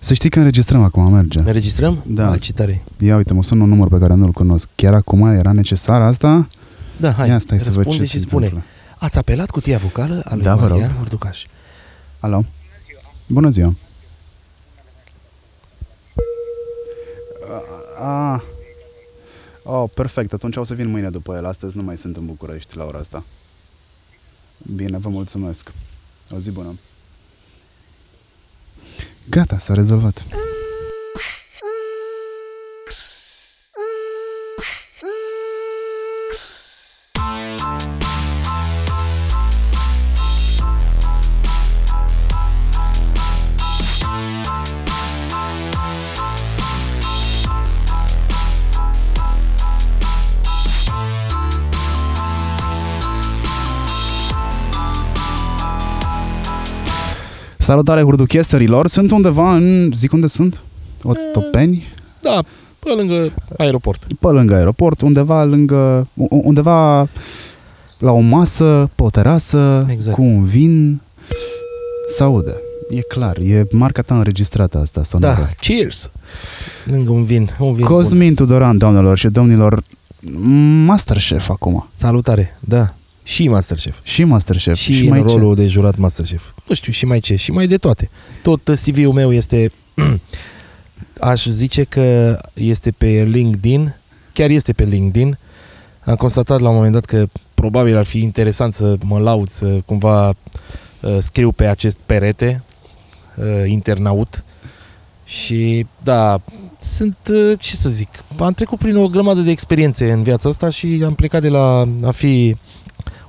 Să știi că înregistrăm acum, merge. Înregistrăm? Da. Ah, ce tare. Ia uite, mă sună un număr pe care nu-l cunosc. Chiar acum era necesar asta? Da, hai, Ia stai să văd răspunde ce și se spune. întâmplă. Ați apelat cutia vocală a lui Da, vă rog. Marian Urducaș. Alo? Bună ziua! Ah. Oh, perfect. Atunci o să vin mâine după el. Astăzi nu mai sunt în București la ora asta. Bine, vă mulțumesc. O zi bună. Gata, s-a rezolvat. Salutare hurduchesterilor! Sunt undeva în... Zic unde sunt? Otopeni? Da, pe lângă aeroport. Pe lângă aeroport, undeva lângă... u- Undeva la o masă, pe o terasă, Exact. cu un vin. Se aude. E clar, e marca ta înregistrată asta, sonoră. Da, cheers! Lângă un vin, un vin bun. Cosmin Tudoran, doamnelor și domnilor, Masterchef acum. Salutare, da. Și Masterchef. Și Masterchef. Și, și în mai rolul de jurat Masterchef. Nu știu, și mai ce, și mai de toate. Tot uh, CV-ul meu este, aș zice că este pe LinkedIn, chiar este pe LinkedIn. Am constatat la un moment dat că probabil ar fi interesant să mă laud, să cumva uh, scriu pe acest perete uh, internaut și da, sunt, uh, ce să zic, am trecut prin o grămadă de experiențe în viața asta și am plecat de la a fi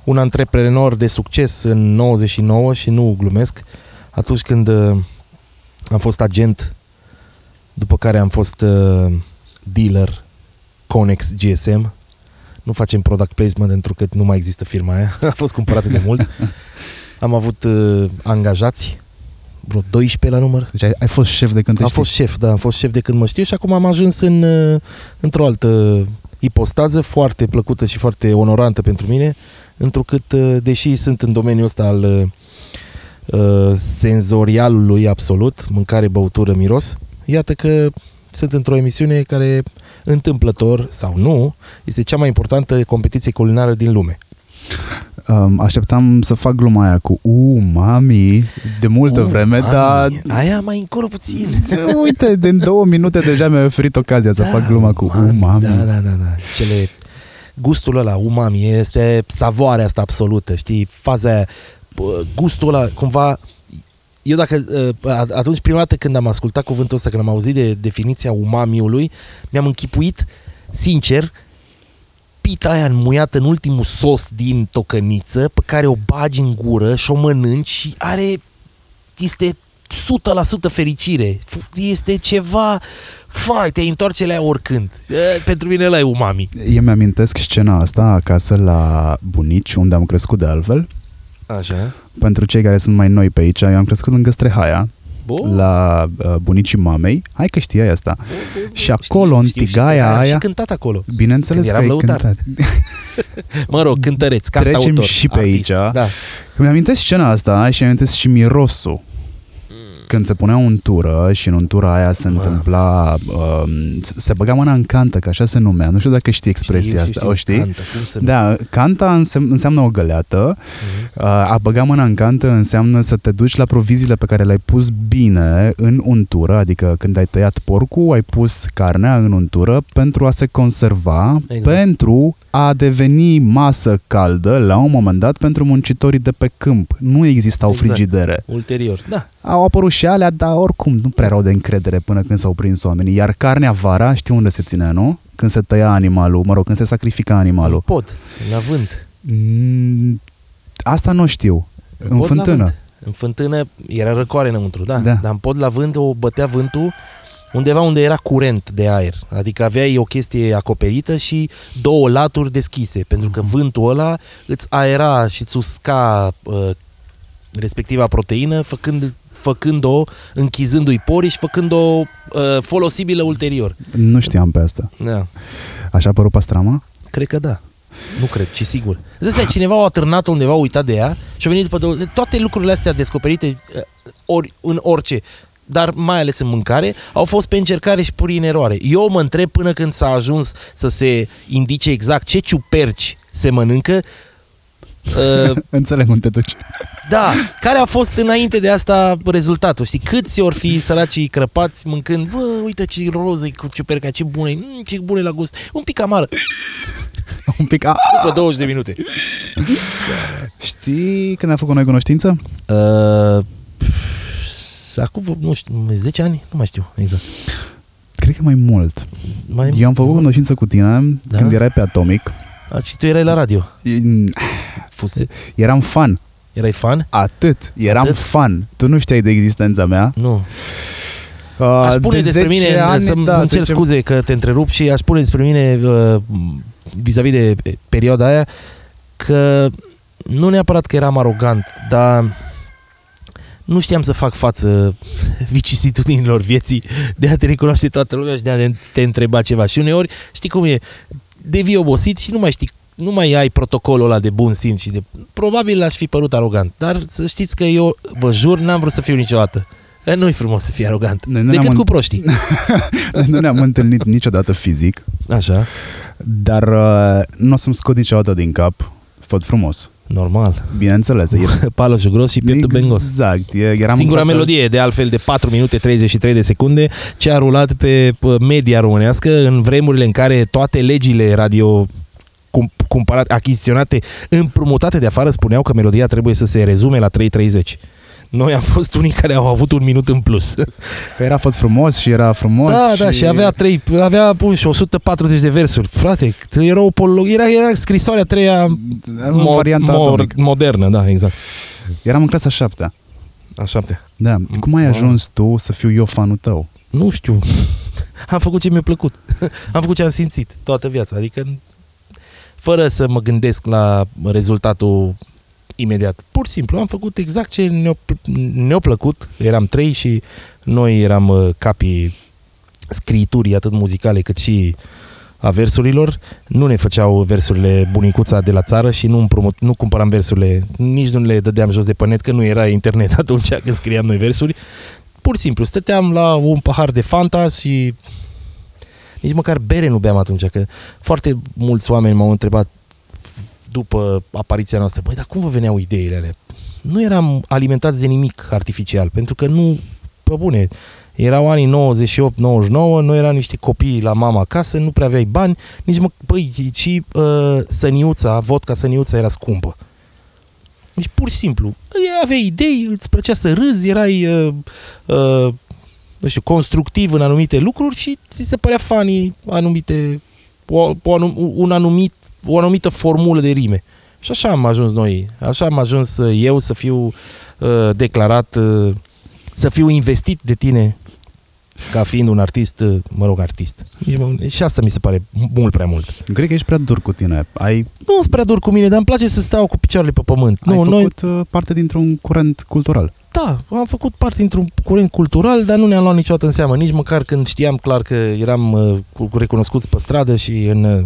un antreprenor de succes în 99 și nu glumesc, atunci când uh, am fost agent, după care am fost uh, dealer Conex GSM. Nu facem product placement pentru că nu mai există firma aia, a fost cumpărată de mult. Am avut uh, angajați, vreo 12 la număr. Deci ai, ai fost șef de când te Am știi. fost șef, da, am fost șef de când mă știu și acum am ajuns în, uh, într-o altă ipostază foarte plăcută și foarte onorantă pentru mine, întrucât, uh, deși sunt în domeniul ăsta al uh, uh, senzorialului absolut, mâncare, băutură, miros, iată că sunt într-o emisiune care întâmplător sau nu, este cea mai importantă competiție culinară din lume. Um, așteptam să fac gluma aia cu U, mami, de multă Uh, vreme, mami, dar Aia mai încolo puțin. uite, din două minute deja mi-ai oferit ocazia să fac gluma cu U, mami. Da, da, da, da. Cele, gustul ăla, umami, este savoarea asta absolută, știi? Faza aia, bă, gustul ăla, cumva, eu dacă, uh, atunci prima dată când am ascultat cuvântul ăsta, când am auzit de definiția umamiului, mi-am închipuit, sincer, pita aia înmuiată în ultimul sos din tocăniță, pe care o bagi în gură și o mănânci și are, este 100% fericire. F- Este ceva, fai, te întoarce la ea oricând. E, Pentru mine ăla e umami. Eu mi-amintesc scena asta acasă la bunici, unde am crescut de altfel. Așa. Pentru cei care sunt mai noi pe aici, eu am crescut lângă Strehaia, Bun. la uh, bunicii mamei. Hai că știai asta. Și acolo, în tigaia Am aia, și cântat acolo. bineînțeles când că ai eram lăutar. cântat. Mă rog, cântăreț, cantautor, Trecem și pe artist. aici. Da. Îmi amintesc scena asta și îmi amintesc și mirosul. Când se punea untură și în untura aia se Mă. întâmpla, um, se băga mâna în cantă, că așa se numea. Nu știu dacă știi expresia Știu, asta. știu, o știi? Cantă, cum să nu? Da, canta însem- înseamnă o găleată, Mhm. Uh, a băga mâna în cantă înseamnă să te duci la proviziile pe care le-ai pus bine în untură, adică când ai tăiat porcul, ai pus carnea în untură pentru a se conserva, Exact. pentru a deveni masă caldă la un moment dat pentru muncitorii de pe câmp. Nu existau Exact. frigidere. Ulterior, da. Au apărut și alea, dar oricum nu prea erau de încredere până când s-au prins oamenii. Iar carnea vara, știi unde se ținea, nu? Când se tăia animalul, mă rog, când se sacrifica În animalul. pod, la vânt. Mm, Asta nu știu. În pod la fântână. vânt. În fântână era răcoare înăuntru, da. Da. Dar în pod la vânt o bătea vântul undeva unde era curent de aer. Adică aveai o chestie acoperită și două laturi deschise, pentru că vântul ăla îți aera și îți usca uh, respectiva proteină, făcând făcând-o, închizându-i poriși și făcând-o uh, folosibilă ulterior. Nu știam pe asta. Da. Așa a părut pastrama? Cred că da. Nu cred, ci sigur. Îți dai seama, cineva a atârnat undeva, a uitat de ea și a venit după două... Toate lucrurile astea descoperite uh, ori, în orice. dar mai ales în mâncare, au fost pe încercare și puri în eroare. Eu mă întreb până când s-a ajuns să se indice exact ce ciuperci se mănâncă, uh, Înțeleg unde te duci. da, care a fost înainte de asta rezultatul? Știi, câți ori fi săracii crăpați mâncând, bă, uite ce roză e cu ciuperca, ce bună e, mm, ce bună e la gust, un pic amară, Un pic... A, după 20 de minute. știi când am făcut noi cunoștință? Uh, acum, vreo, nu știu, 10 ani? Nu mai știu exact. Cred că mai mult. Mai, Eu am făcut cunoștință cu tine Da? când erai pe Atomic. A, și tu erai la radio. E- Fuse, Eram fan. erai fan? Atât. Eram Atât? fan. Tu nu știai de existența mea. Nu. Uh, Aș spune de despre 10 mine, ani, să-mi, da, să-mi cer 10 scuze că te întrerup și aș spune despre mine uh, vis-a-vis de perioada aia că nu neapărat că eram arogant, dar nu știam să fac față vicisitudinilor vieții de a te recunoaște toată lumea și de a te întreba ceva. Și uneori, știi cum e, devii obosit și nu mai știi nu mai ai protocolul ăla de bun simț și de... Probabil aș fi părut arogant, dar să știți că eu, vă jur, n-am vrut să fiu niciodată. E, Nu-i frumos să fii arogant. Noi nu Decât ne-am cu în- proștii. nu ne-am întâlnit niciodată fizic, Așa, dar uh, nu o să-mi scot niciodată din cap făt frumos. normal. Bineînțeles. E, Paloșul gros și pieptul bengos. exact. E, eram Singura în clasă- melodie, de altfel, de 4 minute 33 de secunde, ce a rulat pe p- media românească în vremurile în care toate legile radio cum- cumpărate, achiziționate, împrumutate de afară, spuneau că melodia trebuie să se rezume la 3.30. Noi am fost unii care au avut un minut în plus. Că era fost frumos și era frumos. Da, da, și avea trei, avea pun și 140 de versuri. Frate, era o polo, era, era scrisoarea a treia în varianta atomic. modernă, da, exact. Eram în clasa șaptea. A șapte. Da. Cum ai Wow. ajuns tu să fiu eu fanul tău? Nu știu. Am făcut ce mi-a plăcut. Am făcut ce am simțit toată viața. Adică fără să mă gândesc la rezultatul imediat. Pur și simplu am făcut exact ce ne-a, pl- ne-a plăcut. Eram trei și noi eram uh, capii scriturii atât muzicale cât și a versurilor. Nu ne făceau versurile bunicuța de la țară și nu, împrumut, nu cumpăram versurile, nici nu le dădeam jos de pe net, că nu era internet atunci când scriam noi versuri. Pur și simplu, stăteam la un pahar de Fanta și nici măcar bere nu beam atunci, că foarte mulți oameni m-au întrebat după apariția noastră, băi, dar cum vă veneau ideile alea? Nu eram alimentați de nimic artificial, pentru că nu, pe bune, erau anii 98-99, noi eram niște copii la mama acasă, nu prea aveai bani, nici mă, băi, și uh, săniuța, vodka săniuța era scumpă. Deci pur și simplu, aveai idei, îți plăcea să râzi, erai uh, uh, nu știu, constructiv în anumite lucruri și ți se părea funny anumite, o, o, anum, un anumit, o anumită formulă de rime. Și așa am ajuns noi, așa am ajuns uh, eu să fiu uh, declarat, uh, să fiu investit de tine ca fiind un artist, uh, mă rog, artist. Nici mă, și asta mi se pare mult prea mult. Cred că ești prea dur cu tine. Ai, Nu sunt prea dur cu mine, dar îmi place să stau cu picioarele pe pământ. ai nu, noi, făcut noi... parte dintr-un curent cultural. Da, am făcut parte dintr-un curent cultural, dar nu ne-am luat niciodată în seamă, nici măcar când știam clar că eram uh, cu- cu recunoscuți pe stradă și în, uh,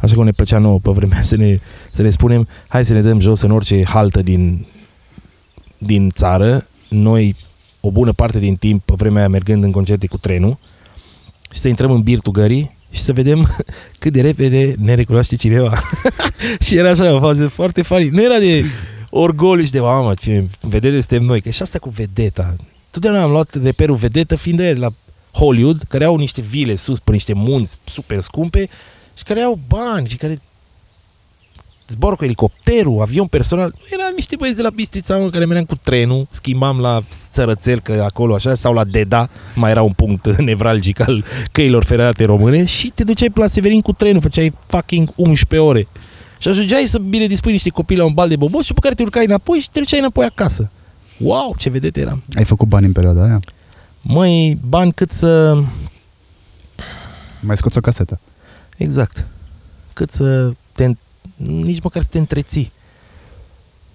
așa cum ne plăcea nouă pe vremea să ne, să ne spunem, hai să ne dăm jos în orice haltă din, din țară, noi o bună parte din timp, pe vremea aia mergând în concerte cu trenul și să intrăm în birtul gării și să vedem cât de repede ne recunoaște cineva. și era așa o fază foarte funny. Nu era de orgoliu și de mamă, ce vedete suntem noi. Că și asta cu vedeta. Totdeauna am luat reperul vedetă fiind de la Hollywood, care au niște vile sus pe niște munți super scumpe și care au bani și care zbor cu elicopterul, avion personal. Nu erau niște băieți de la Bistrița, mă, care mergeam cu trenul, schimbam la Țărățel, că acolo așa, sau la Deda, mai era un punct nevralgic al căilor ferate române și te duceai pe la Severin cu trenul, făceai fucking 11 ore. Și ajungeai să bine dispui niște copii la un bal de bobos și pe care te urcai înapoi și te duceai înapoi acasă. Wow, ce vedete eram. Ai făcut bani în perioada aia? Măi, bani cât să... Mai scoți o casetă. Exact. Cât să te... Nici măcar să te întreții.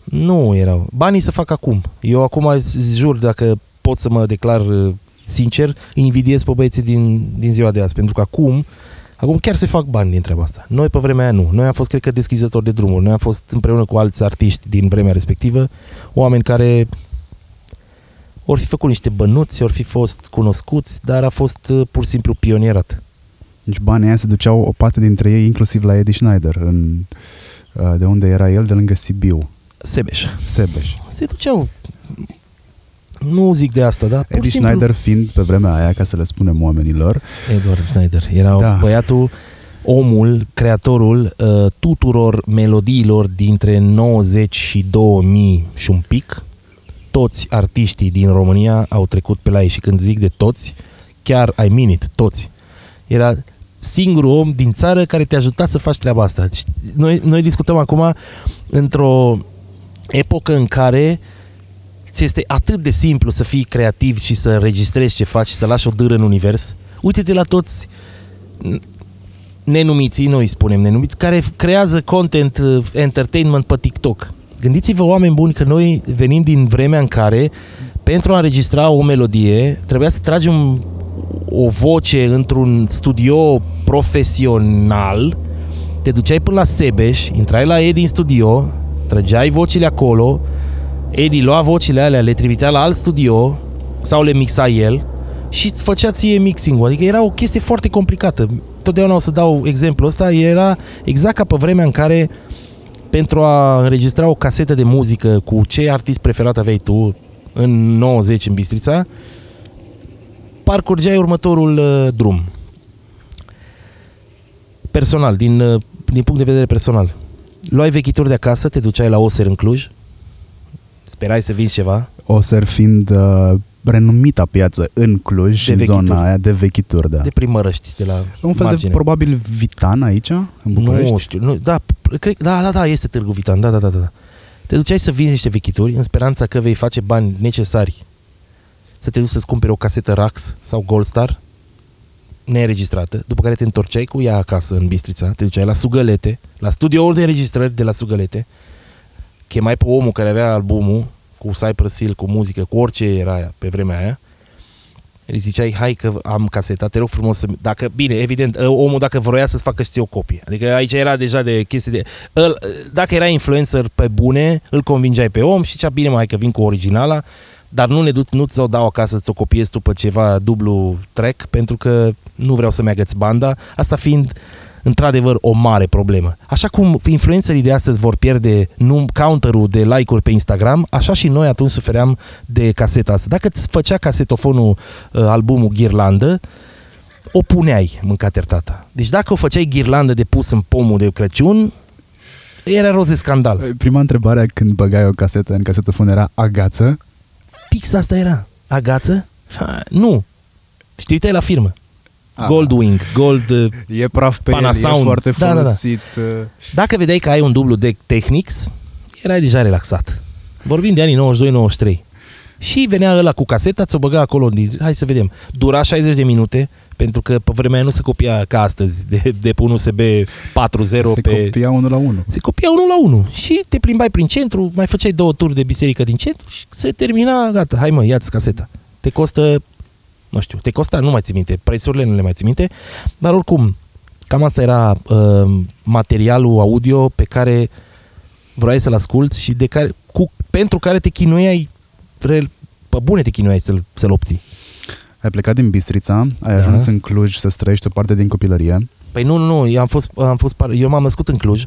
Nu erau. Banii să fac acum. Eu acum îți jur, dacă pot să mă declar uh, sincer, îi invidiez pe băieții din, din ziua de azi. Pentru că acum, acum chiar se fac bani din treaba asta. Noi pe vremea aia nu. Noi am fost, cred că, deschizători de drumuri. Noi am fost împreună cu alți artiști din vremea respectivă, oameni care ori fi făcut niște bănuți, ori fi fost cunoscuți, dar a fost uh, pur și simplu pionierat. Deci banii aia se duceau o parte dintre ei inclusiv la Eddie Schneider, în, uh, de unde era el, de lângă Sibiu, Sebeș. Sebeș. Se duceau nu zic de asta, da? Pur Eddie și simplu, Schneider fiind pe vremea aia, ca să le spunem oamenilor, Edward Schneider. Era Da. da. băiatul, omul, creatorul uh, tuturor melodiilor dintre 90 și 2000 și un pic. Toți artiștii din România au trecut pe la ei și când zic de toți, chiar I mean it, toți. Era singurul om din țară care te ajuta să faci treaba asta. Deci, Noi, noi discutăm acum într-o epocă în care ți este atât de simplu să fii creativ și să înregistrezi ce faci și să lași o dâră în univers. Uite-te la toți nenumiții, noi îi spunem nenumiți, care creează content uh, entertainment pe TikTok. Gândiți-vă, oameni buni, că noi venim din vremea în care pentru a înregistra o melodie trebuia să tragem o voce într-un studio profesional, te duceai până la Sebeș, intrai la Edi în studio, trăgeai vocile acolo, Edi lua vocile alea, le trimitea la alt studio sau le mixa el și îți făcea ție mixing-ul. Adică era o chestie foarte complicată. Totdeauna o să dau exemplu ăsta, era exact ca pe vremea în care pentru a înregistra o casetă de muzică cu ce artist preferat aveai tu în 90 în Bistrița, parcurgeai următorul uh, drum. Personal, din, uh, din punct de vedere personal. Luai vechituri de acasă, te duceai la Oser în Cluj, sperai să vinzi ceva, Oser fiind uh, renumita piață în Cluj, De în vechituri. zona aia de vechituri, da. de primărăști, de la Un fel margine. de probabil Vitan aici, în București? Nu știu, nu, da, p- cred, da, da, da, este Târgu Vitan, da, da, da, da. Te duceai să vinzi niște vechituri în speranța că vei face bani necesari să te duci să-ți cumperi o casetă Rax sau Goldstar neregistrată, după care te întorceai cu ea acasă în Bistrița, te duceai la Sugălete, la studioul de înregistrări de la Sugălete, chemai pe omul care avea albumul cu Cypress Hill, cu muzică, cu orice era aia pe vremea aia, îi ziceai, hai că am caseta, te rog frumos să... Dacă, bine, evident, ă, omul dacă vroia să-ți facă și ție o copie. Adică aici era deja de chestii de... Îl, dacă era influencer pe bune, îl convingeai pe om și cea bine mai că vin cu originala, dar nu ne duc, nu ți-o dau acasă să-ți o copiezi tu pe ceva dublu track, pentru că nu vreau să-mi agăți banda, asta fiind într-adevăr o mare problemă. Așa cum influencerii de astăzi vor pierde num, counterul de like-uri pe Instagram, așa și noi atunci sufeream de caseta asta. Dacă îți făcea casetofonul uh, albumul Ghirlandă, o puneai, mâncat tata. Deci dacă o făceai ghirlandă de pus în pomul de Crăciun, era roz de scandal. Prima întrebare când băgai o casetă în casetofon era agață. Fix asta era. Agață? Ha, nu. Și te uitai la firmă. Ah. Goldwing, Gold... uh, E praf pe el, e Panasound. foarte Da, da, da. folosit. uh, Dacă vedeai că ai un dublu de Technics, erai deja relaxat. Vorbim de anii 92-93. Și venea ăla cu caseta, ți-o băga acolo, din- hai să vedem. Dura 60 de minute, pentru că pe vremea aia nu se copia ca astăzi, de, de pe un USB 4.0 Se pe... copia unul la unul. Se copia unul la unul și te plimbai prin centru, mai făceai două turi de biserică din centru și se termina, gata, hai mă, ia-ți caseta. Te costă, nu știu, te costa, nu mai ții minte, prețurile nu le mai ții minte, dar oricum, cam asta era uh, materialul audio pe care vroiai să-l asculti și de care, cu, pentru care te chinuiai, re, pe bune te chinuiai să-l, să-l obții. Ai plecat din Bistrița, ai Da. ajuns în Cluj să străiești o parte din copilărie. Păi nu, nu, nu, eu am fost, am fost par- eu m-am născut în Cluj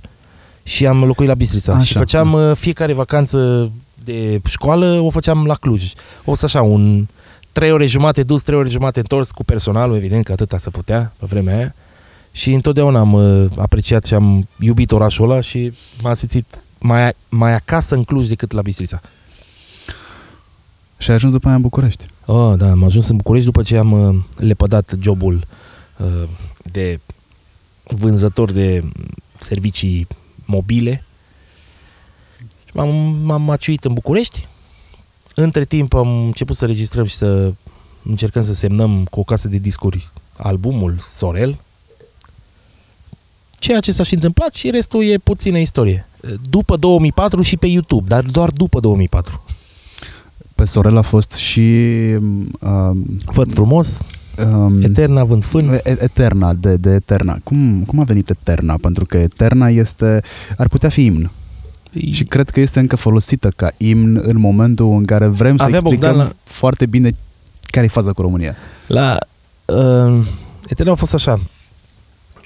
și am locuit la Bistrița Așa. și făceam uh, fiecare vacanță de școală, o făceam la Cluj. O să așa, un trei ore jumate dus, trei ore jumate întors cu personalul, evident că atâta se putea pe vremea aia. Și întotdeauna am uh, apreciat și am iubit orașul ăla și m-am simțit mai, mai acasă în Cluj decât la Bistrița. Și ai ajuns după aia în București. Oh, da, am ajuns în București după ce am uh, lepădat jobul uh, de vânzător de servicii mobile. Și m-am, m-am maciuit în București. Între timp am început să registrăm și să încercăm să semnăm cu o casă de discuri albumul Sorel. Ceea ce s-a și întâmplat și restul e puțină istorie. După 2004 și pe YouTube, dar doar după 2004. Pe Sorel a fost și um, Văd frumos, um, Eterna, vând fân. E- Eterna, de, de Eterna. Cum, cum a venit Eterna? Pentru că Eterna este, ar putea fi imn. Și cred că este încă folosită ca imn în momentul în care vrem să Avea explicăm Bogdan la- foarte bine care e faza cu România. La uh, Eterna a fost așa.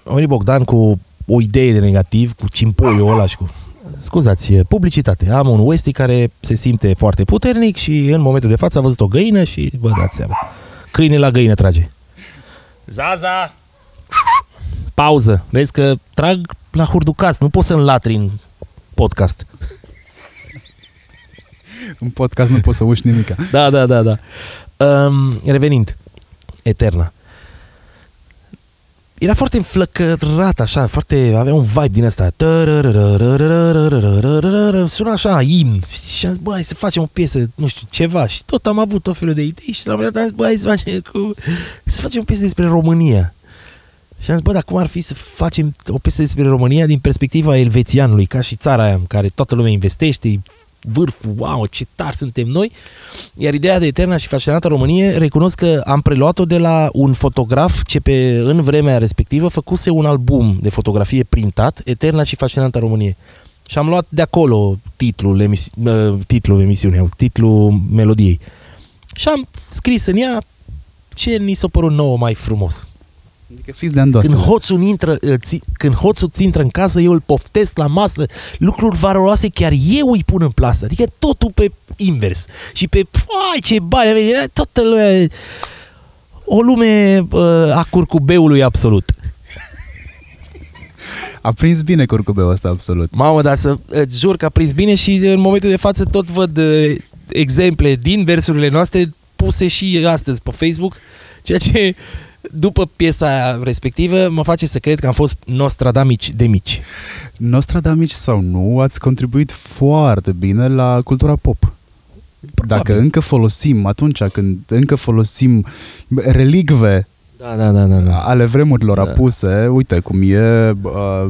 A venit Bogdan cu o idee de negativ, cu cimpoiul ăla și cu... Scuzați, e publicitate. Am un Westie care se simte foarte puternic și în momentul de față a văzut o găină și vă dați seama. Câine la găină trage. Zaza! Pauză. Vezi că trag la hurducas. Nu pot să înlatri în podcast. În podcast nu poți să uși nimica. Da, da, da, da. Um, revenind, Eterna. Era foarte înflăcărat, așa, foarte, avea un vibe din ăsta. Suna așa, imn. Știi? Și am zis, bă, hai să facem o piesă, nu știu, ceva. Și tot am avut tot felul de idei și la un moment dat am zis, bă, hai să facem, cu... să facem o piesă despre România. Și am zis, bă, dar cum ar fi să facem o piesă despre România din perspectiva elvețianului, ca și țara aia în care toată lumea investește, e vârful, wow, ce tari suntem noi. Iar ideea de Eterna și Fascinată Românie, recunosc că am preluat-o de la un fotograf ce pe, în vremea respectivă făcuse un album de fotografie printat, Eterna și Fascinată Românie. Și am luat de acolo titlul, emisi- uh, titlul emisiunii, auzi, titlul melodiei. Și am scris în ea ce ni s-a părut nouă mai frumos. Adică fiți de îndoasă. Când hoțul, intră, uh, ți, când hoțul ți intră în casă, eu îl poftesc la masă, lucruri valoroase chiar eu îi pun în plasă. Adică totul pe invers. Și pe, fai, ce bani, avem, era toată lumea, o lume uh, a curcubeului absolut. A prins bine curcubeul ăsta, absolut. Mamă, dar să îți jur că a prins bine și în momentul de față tot văd uh, exemple din versurile noastre puse și astăzi pe Facebook, ceea ce după piesa respectivă mă face să cred că am fost Nostradamici de mici. Nostradamici sau nu, ați contribuit foarte bine la cultura pop. Dacă încă folosim, atunci când încă folosim relicve Da, da, da, da. da. ale vremurilor Da. apuse, uite cum e uh,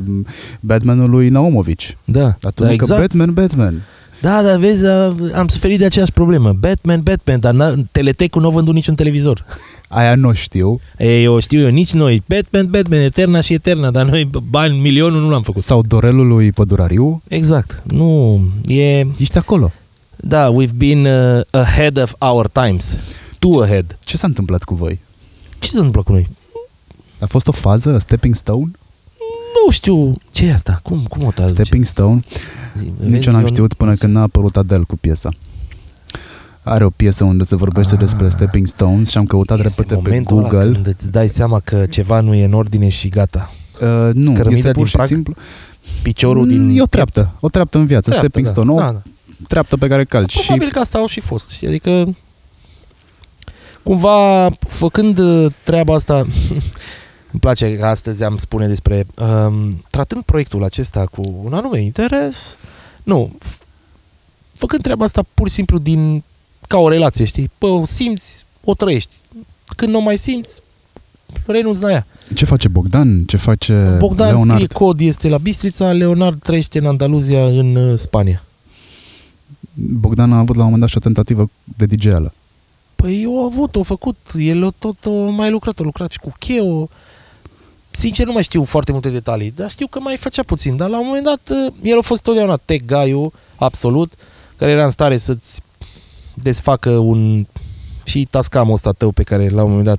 Batmanul lui Naumovici. Da, Atunci da că exact. Batman, Batman. Da, da, vezi, a- am suferit de aceeași problemă. Batman, Batman, dar n- Teletec nu a vândut niciun televizor. Aia nu știu. E, eu știu eu, nici noi. Batman, Batman, Eterna și Eterna, dar noi bani, milionul nu l-am făcut. Sau Dorelul lui Pădurariu. Exact. Nu, e... Ești acolo. Da, we've been uh, ahead of our times. Too ahead. Ce s-a întâmplat cu voi? Ce se întâmplă cu noi? A fost o fază, a stepping stone? Nu știu. Ce e asta? Cum, cum o traduce? Stepping stone? Zi, Nici vezi, eu n-am nu- știut până când n-a apărut Adele cu piesa. Are o piesă unde se vorbește Ah. despre stepping stones și am căutat este repede pe momentul ăla Google. când îți dai seama că ceva nu e în ordine și gata. Uh, nu, Cărămida este pur din și prag? simplu Piciorul din... E o treaptă, o treaptă în viață, Treaptă, stepping da. stone, o Da, da. treaptă pe care calci. Probabil Și că asta au și fost. Și Adică, cumva, făcând uh, treaba asta, îmi place că astăzi am spune despre, um, tratând proiectul acesta cu un anume interes, nu, f- făcând treaba asta pur și simplu din, ca o relație, știi? Pă, o simți, o trăiești. Când nu o mai simți, renunți la ea. ce face Bogdan? Ce face Bogdan Leonard? scrie cod, este la Bistrița, Leonard trăiește în Andaluzia, în uh, Spania. Bogdan a avut la un moment dat și o tentativă de DJ-ală. Păi eu a avut, o făcut, el a tot a mai lucrat, a lucrat și cu Cheo. Sincer nu mai știu foarte multe detalii, dar știu că mai făcea puțin, dar la un moment dat uh, el a fost totdeauna tech guy absolut, care era în stare să-ți desfacă un și tascamul ăsta tău pe care la un moment dat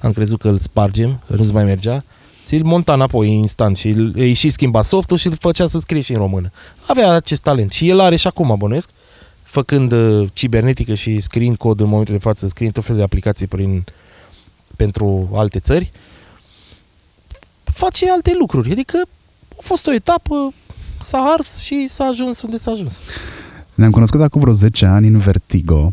am crezut că îl spargem, că nu-ți mai mergea, ți-l monta înapoi instant și îl, îi și schimba softul și îl făcea să scrie și în română. Avea acest talent și el are și acum, bănuiesc, făcând uh, cibernetică și scriind cod în momentul de față, scriind tot felul de aplicații prin, pentru alte țări, face alte lucruri. Adică a fost o etapă, s-a ars și s-a ajuns unde s-a ajuns. Ne-am cunoscut acum vreo 10 ani în Vertigo.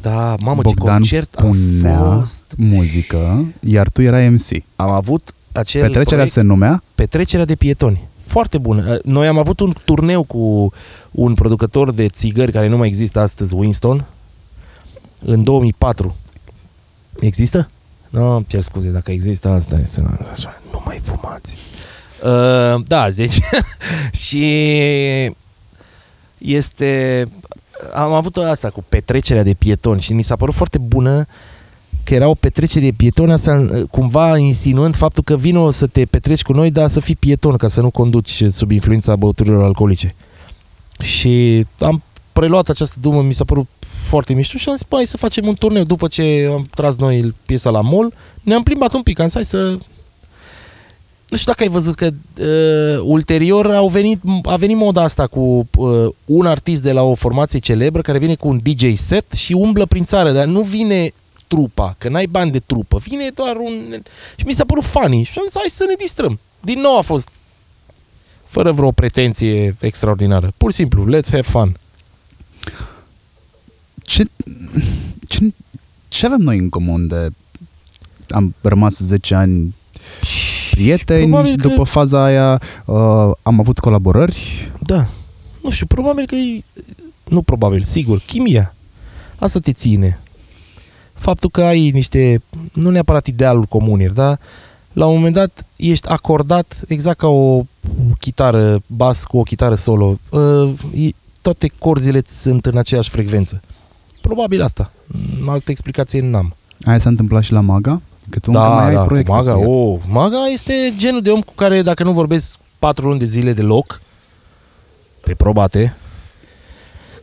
Da, mamă, Bogdan ce concert punea a fost. muzică, iar tu erai MC. Am avut acel Petrecerea proiect, se numea Petrecerea de pietoni. Foarte bună. Noi am avut un turneu cu un producător de țigări care nu mai există astăzi, Winston, în 2004. Există? Nu, îmi cer scuze, dacă există asta este așa, nu mai fumați. Uh, da, deci și este am avut asta cu petrecerea de pietoni și mi s-a părut foarte bună că era o petrecere de pietoni, asta cumva insinuând faptul că vino să te petreci cu noi, dar să fii pieton, ca să nu conduci sub influența băuturilor alcoolice. Și am preluat această dumă, mi s-a părut foarte mișto și am zis, bă, hai să facem un turneu. După ce am tras noi piesa la mall, ne-am plimbat un pic, am zis, hai să... Nu știu dacă ai văzut că uh, ulterior au venit, a venit moda asta cu uh, un artist de la o formație celebră care vine cu un DJ set și umblă prin țară, dar nu vine trupa, că n-ai bani de trupă, vine doar un... Și mi s-a părut funny și am zis, hai să ne distrăm. Din nou a fost fără vreo pretenție extraordinară. Pur și simplu, let's have fun. Ce, ce, ce avem noi în comun de am rămas 10 ani prieteni, probabil că- după faza aia uh, am avut colaborări. Da. Nu știu, probabil că e... Nu probabil, sigur, chimia. Asta te ține. Faptul că ai niște, nu neapărat idealuri comune, dar la un moment dat ești acordat exact ca o chitară bas cu o chitară solo. Uh, e- toate corzile sunt în aceeași frecvență. Probabil asta. Mm, Altă explicație n-am. Aia s-a întâmplat și la Maga? Că tu încă Da, mai ai da, cu proiecte Maga, cu el. oh, Maga este genul de om cu care dacă nu vorbesc patru luni de zile deloc, pe probate,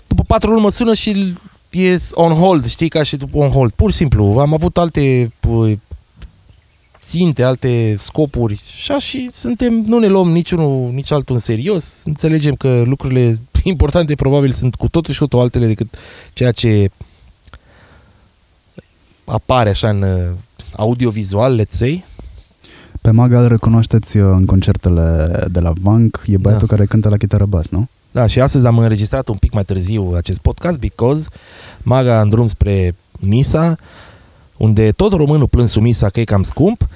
după patru luni mă sună și e on hold, știi, ca și după on hold. Pur și simplu, am avut alte pă, ținte, alte scopuri și așa și suntem, nu ne luăm niciunul, nici altul în serios, înțelegem că lucrurile importante probabil sunt cu totul și cu totul altele decât ceea ce apare așa în uh, audiovizual, let's say. Pe Maga îl recunoașteți uh, în concertele de la Vank, e băiatul Da. care cântă la chitară bas, nu? Da, și astăzi am înregistrat un pic mai târziu acest podcast because Maga în drum spre Misa, unde tot românul plânsul Misa că e cam scump,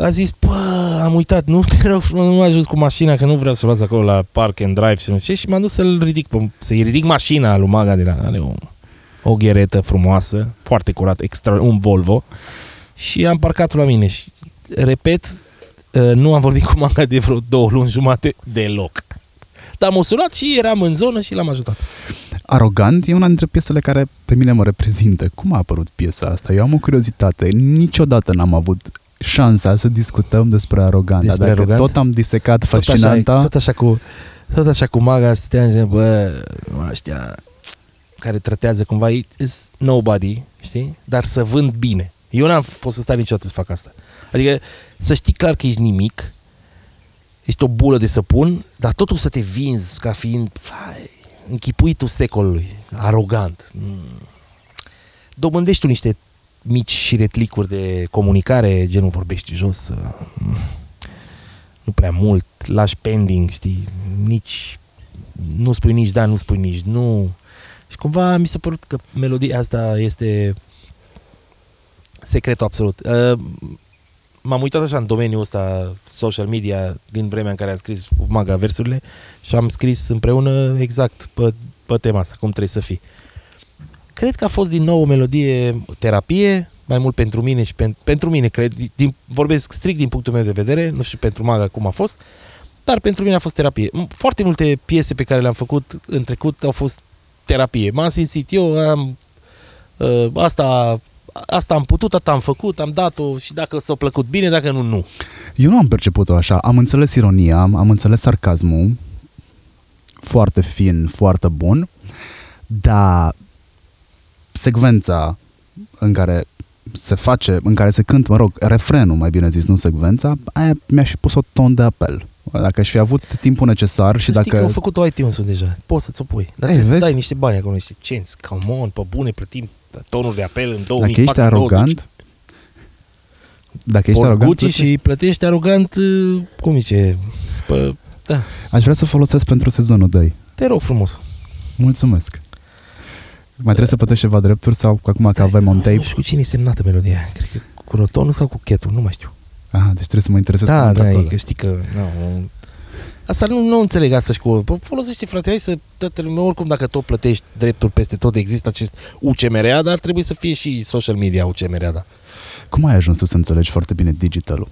a zis, bă, am uitat, nu te rog frumos, nu m-a ajuns cu mașina, că nu vreau să o las acolo la park and drive și nu știu ce, și m-am dus să-l ridic, pe- să-i ridic mașina lui Maga de la, are o, o gheretă frumoasă, foarte curat, extra, un Volvo, și am parcat la mine și, repet, uh, nu am vorbit cu Maga de vreo două luni jumate deloc. Dar m-a sunat și eram în zonă și l-am ajutat. Arogant e una dintre piesele care pe mine mă reprezintă. Cum a apărut piesa asta? Eu am o curiozitate. Niciodată n-am avut șansa să discutăm despre Arogant. Despre Dar dacă Arogant? tot am disecat Tot așa, fascinanta, tot așa cu tot așa cu maga stăteam și bă, ăștia care tratează cumva is nobody, știi? Dar să vând bine. Eu n-am fost să stai niciodată să fac asta. Adică să știi clar că ești nimic, ești o bulă de săpun, dar totul să te vinzi ca fiind fai, închipuitul secolului, arogant. Mm. Dobândești tu niște mici și retlicuri de comunicare, genul vorbești jos, uh, nu prea mult, lași pending, știi, nici, nu spui nici da, nu spui nici nu. Și cumva mi s-a părut că melodia asta este secretul absolut. Uh, m-am uitat așa în domeniul ăsta social media din vremea în care am scris cu maga versurile și am scris împreună exact pe, pe tema asta, cum trebuie să fii. Cred că a fost din nou o melodie terapie, mai mult pentru mine și pen, pentru mine, cred, din, vorbesc strict din punctul meu de vedere, nu știu pentru Maga cum a fost, dar pentru mine a fost terapie. M- Foarte multe piese pe care le-am făcut în trecut au fost terapie. M-am simțit eu, am, uh, asta, asta am putut, asta am făcut, am dat-o și dacă s-a plăcut bine, dacă nu, nu. eu nu am perceput-o așa. Am înțeles ironia, am înțeles sarcasmul, foarte fin, foarte bun, dar secvența în care se face, în care se cântă, mă rog, refrenul, mai bine zis, nu secvența, aia mi-a și pus o ton de apel. Dacă aș fi avut timpul necesar și Și Știi că dacă... au făcut o iTunes deja, poți să-ți o pui. Dar Ei, trebuie să vezi? dai niște bani acolo, niște cenți, come on, pe bune, plătim tonuri de apel în 2004 Dacă ești arogant, dacă ești Porți arogant, Gucci plătești. și plătești arogant, uh, cum zice, pă, da, aș vrea să folosesc pentru sezonul 2. te rog frumos. Mulțumesc. Mai trebuie să plătești ceva drepturi sau acum că Stai, avem on Nu tape? știu cu cine e semnată melodia. Cred că cu rotonul sau cu chetul, nu mai știu. Aha, deci trebuie să mă interesez Da, pentru da, e acolo. că știi că... Nu, asta nu, nu înțeleg asta și cu... Bă, folosește, frate, hai să... Toată lumea, oricum, dacă tot plătești drepturi peste tot, există acest UCMRA, dar trebuie să fie și social media UCMRA, da. Cum ai ajuns tu să înțelegi foarte bine digitalul?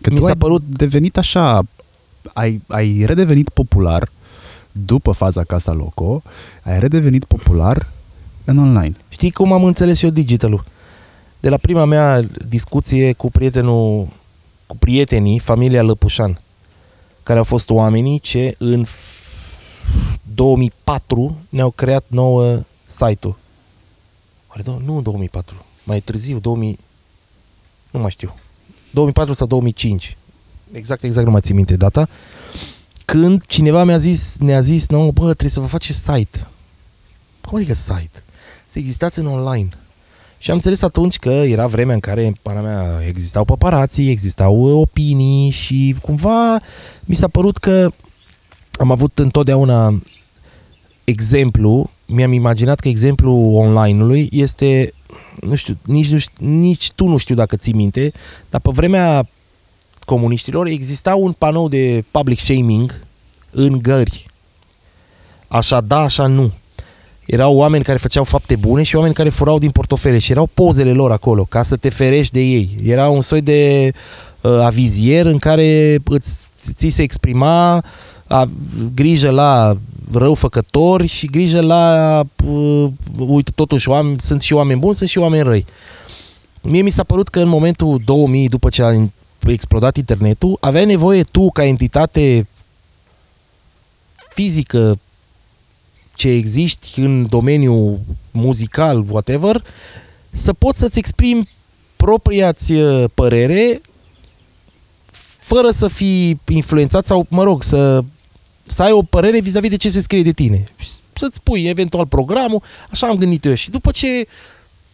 Că Mi tu s-a ai părut- devenit așa, ai, ai redevenit popular după faza Casa Loco, ai redevenit popular în online. Știi cum am înțeles eu digitalul? De la prima mea discuție cu prietenul, cu prietenii, familia Lăpușan. care au fost oamenii ce în f- 2004 ne-au creat nouă site-ul. Oare, do- nu în 2004, mai târziu, 2000, nu mai știu, 2004 sau 2005. Exact, exact nu mai țin minte data. Când cineva mi-a zis, ne-a zis, nu, bă, trebuie să vă faceți site. Cum adică site? Să existați în online. Și am înțeles atunci că era vremea în care, în pana mea, existau paparații, existau uh, opinii și cumva mi s-a părut că am avut întotdeauna exemplu, mi-am imaginat că exemplul online-ului este, nu știu, nici, nu știu, nici tu nu știu dacă ții minte, dar pe vremea comuniștilor exista un panou de public shaming în gări. Așa da, așa nu. Erau oameni care făceau fapte bune și oameni care furau din portofele și erau pozele lor acolo ca să te ferești de ei. Era un soi de uh, avizier în care îți, ți se exprima a, grijă la răufăcători și grijă la uh, uite totuși oameni, sunt și oameni buni, sunt și oameni răi. Mie mi s-a părut că în momentul 2000 după ce a explodat internetul, aveai nevoie tu ca entitate fizică ce existi în domeniul muzical, whatever, să poți să-ți exprimi propria-ți uh, părere fără să fii influențat sau, mă rog, să, să ai o părere vis-a-vis de ce se scrie de tine. Și Să-ți spui eventual programul, așa am gândit eu. Și după ce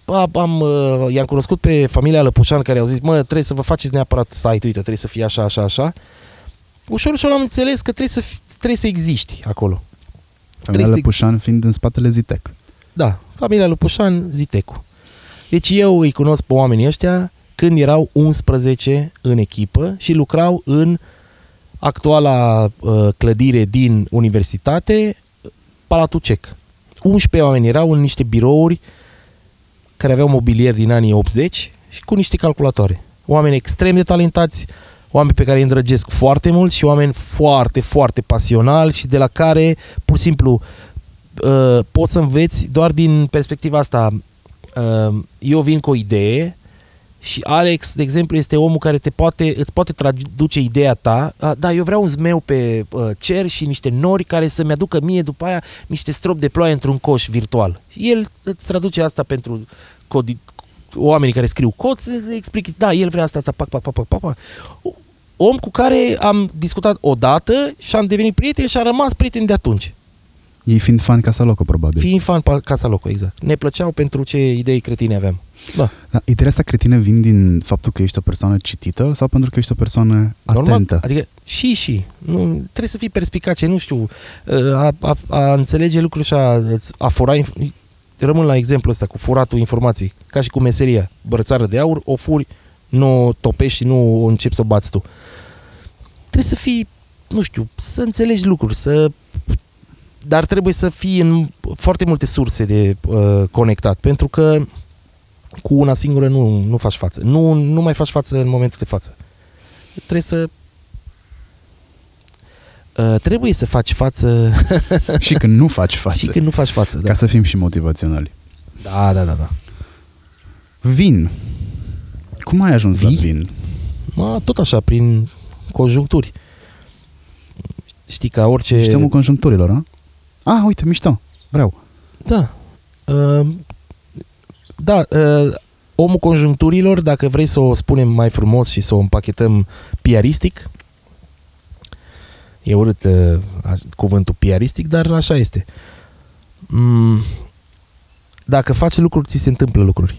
am, am, uh, i-am cunoscut pe familia Lăpușan care au zis, mă, trebuie să vă faceți neapărat site, uite, trebuie să fie așa, așa, așa. Ușor, ușor am înțeles că trebuie să, fi- trebuie să existi acolo. Familia să- Lăpușan fiind în spatele Zitec. Da, familia Lupușan, Zitecu. Deci eu îi cunosc pe oamenii ăștia când erau 11 în echipă și lucrau în actuala uh, clădire din universitate, Palatul Cec. 11 oameni erau în niște birouri care aveau mobilier din anii 80 și cu niște calculatoare. Oameni extrem de talentați, oameni pe care îi îndrăgesc foarte mult și oameni foarte, foarte pasionali și de la care, pur și simplu, uh, poți să înveți doar din perspectiva asta. Uh, eu vin cu o idee și Alex, de exemplu, este omul care te poate, îți poate traduce ideea ta. Uh, da, eu vreau un zmeu pe uh, cer și niște nori care să-mi aducă mie după aia niște strop de ploaie într-un coș virtual. Și el îți traduce asta pentru codi- oamenii care scriu cod, să explic, da, el vrea asta, asta, pac, pac, pac, pac, pac, pac. Om cu care am discutat odată și am devenit prieteni și am rămas prieteni de atunci. Ei fiind fan Casa Loco, probabil. Fiind fan pe Casa Loco, exact. Ne plăceau pentru ce idei cretine aveam. Da. Da, ideile astea cretine vin din faptul că ești o persoană citită sau pentru că ești o persoană Normal, atentă? adică și și. Nu, trebuie să fii perspicace, nu știu, a, a, a înțelege lucruri și a, a fura, inf- rămân la exemplu ăsta cu furatul informației, ca și cu meseria, brățară de aur, o furi, nu o topești și nu o începi să o bați tu. Trebuie să fii, nu știu, să înțelegi lucruri, să dar trebuie să fii în foarte multe surse de uh, conectat, pentru că cu una singură nu, nu faci față. Nu, nu mai faci față în momentul de față. Trebuie să Uh, trebuie să faci față și când nu faci față. și când nu faci față. Da, Ca să fim și motivaționali. da, da. da, da. Vin. Cum ai ajuns Vii? la vin? Ma, tot așa, prin conjuncturi. Știi, ca orice... Ești omul conjuncturilor, a? Ah, uite, mișto. Vreau. Da. Uh, da, uh, omul conjuncturilor, dacă vrei să o spunem mai frumos și să o împachetăm piaristic, e urât uh, a- cuvântul piaristic, dar așa este. Mm, dacă faci lucruri, ți se întâmplă lucruri.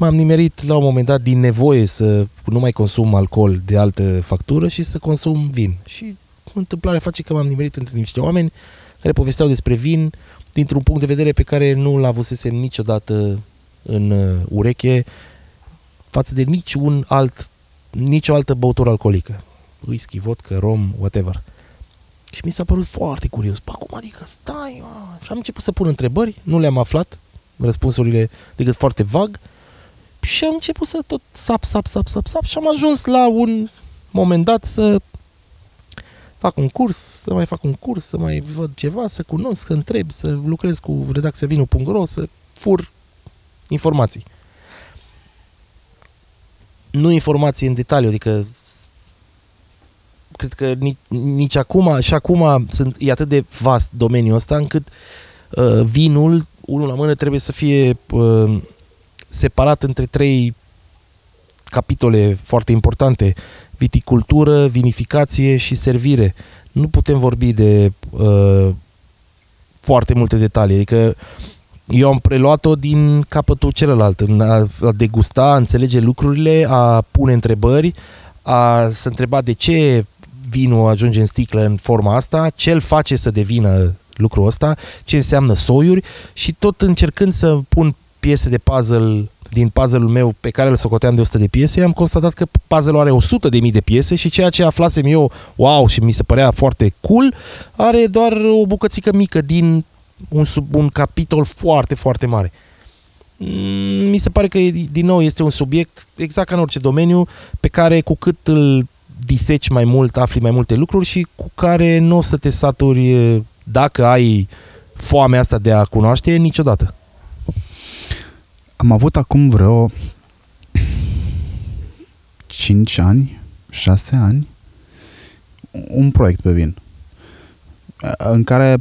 M-am nimerit la un moment dat din nevoie să nu mai consum alcool de altă factură și să consum vin. Și întâmplarea face că m-am nimerit între niște oameni care povesteau despre vin dintr-un punct de vedere pe care nu l avusesem niciodată în uh, ureche față de niciun alt, nicio altă băutură alcoolică. Whisky, vodka, rom, whatever. Și mi s-a părut foarte curios. Bă, cum adică stai, mă? Și am început să pun întrebări, nu le-am aflat, răspunsurile decât foarte vag. Și am început să tot sap, sap, sap, sap, sap și am ajuns la un moment dat să fac un curs, să mai fac un curs, să mai văd ceva, să cunosc, să întreb, să lucrez cu redacția vinu.ro, să fur informații. Nu informații în detaliu, adică s- cred că nici, nici acum, și acum sunt, e atât de vast domeniul ăsta încât uh, vinul, unul la mână, trebuie să fie uh, separat între trei capitole foarte importante. Viticultură, vinificație și servire. Nu putem vorbi de uh, foarte multe detalii. Adică eu am preluat-o din capătul celălalt, în a, a degusta, a înțelege lucrurile, a pune întrebări, a se întreba de ce vinul ajunge în sticlă în forma asta, ce îl face să devină lucrul ăsta, ce înseamnă soiuri și tot încercând să pun piese de puzzle din puzzle-ul meu pe care îl socoteam de 100 de piese, am constatat că puzzle-ul are 100 de mii de piese și ceea ce aflasem eu, wow, și mi se părea foarte cool, are doar o bucățică mică din un, sub, un capitol foarte, foarte mare. Mm, mi se pare că, din nou, este un subiect, exact ca în orice domeniu, pe care cu cât îl diseci mai mult, afli mai multe lucruri și cu care nu o să te saturi dacă ai foamea asta de a cunoaște niciodată. Am avut acum vreo 5 ani, 6 ani, un proiect pe vin în care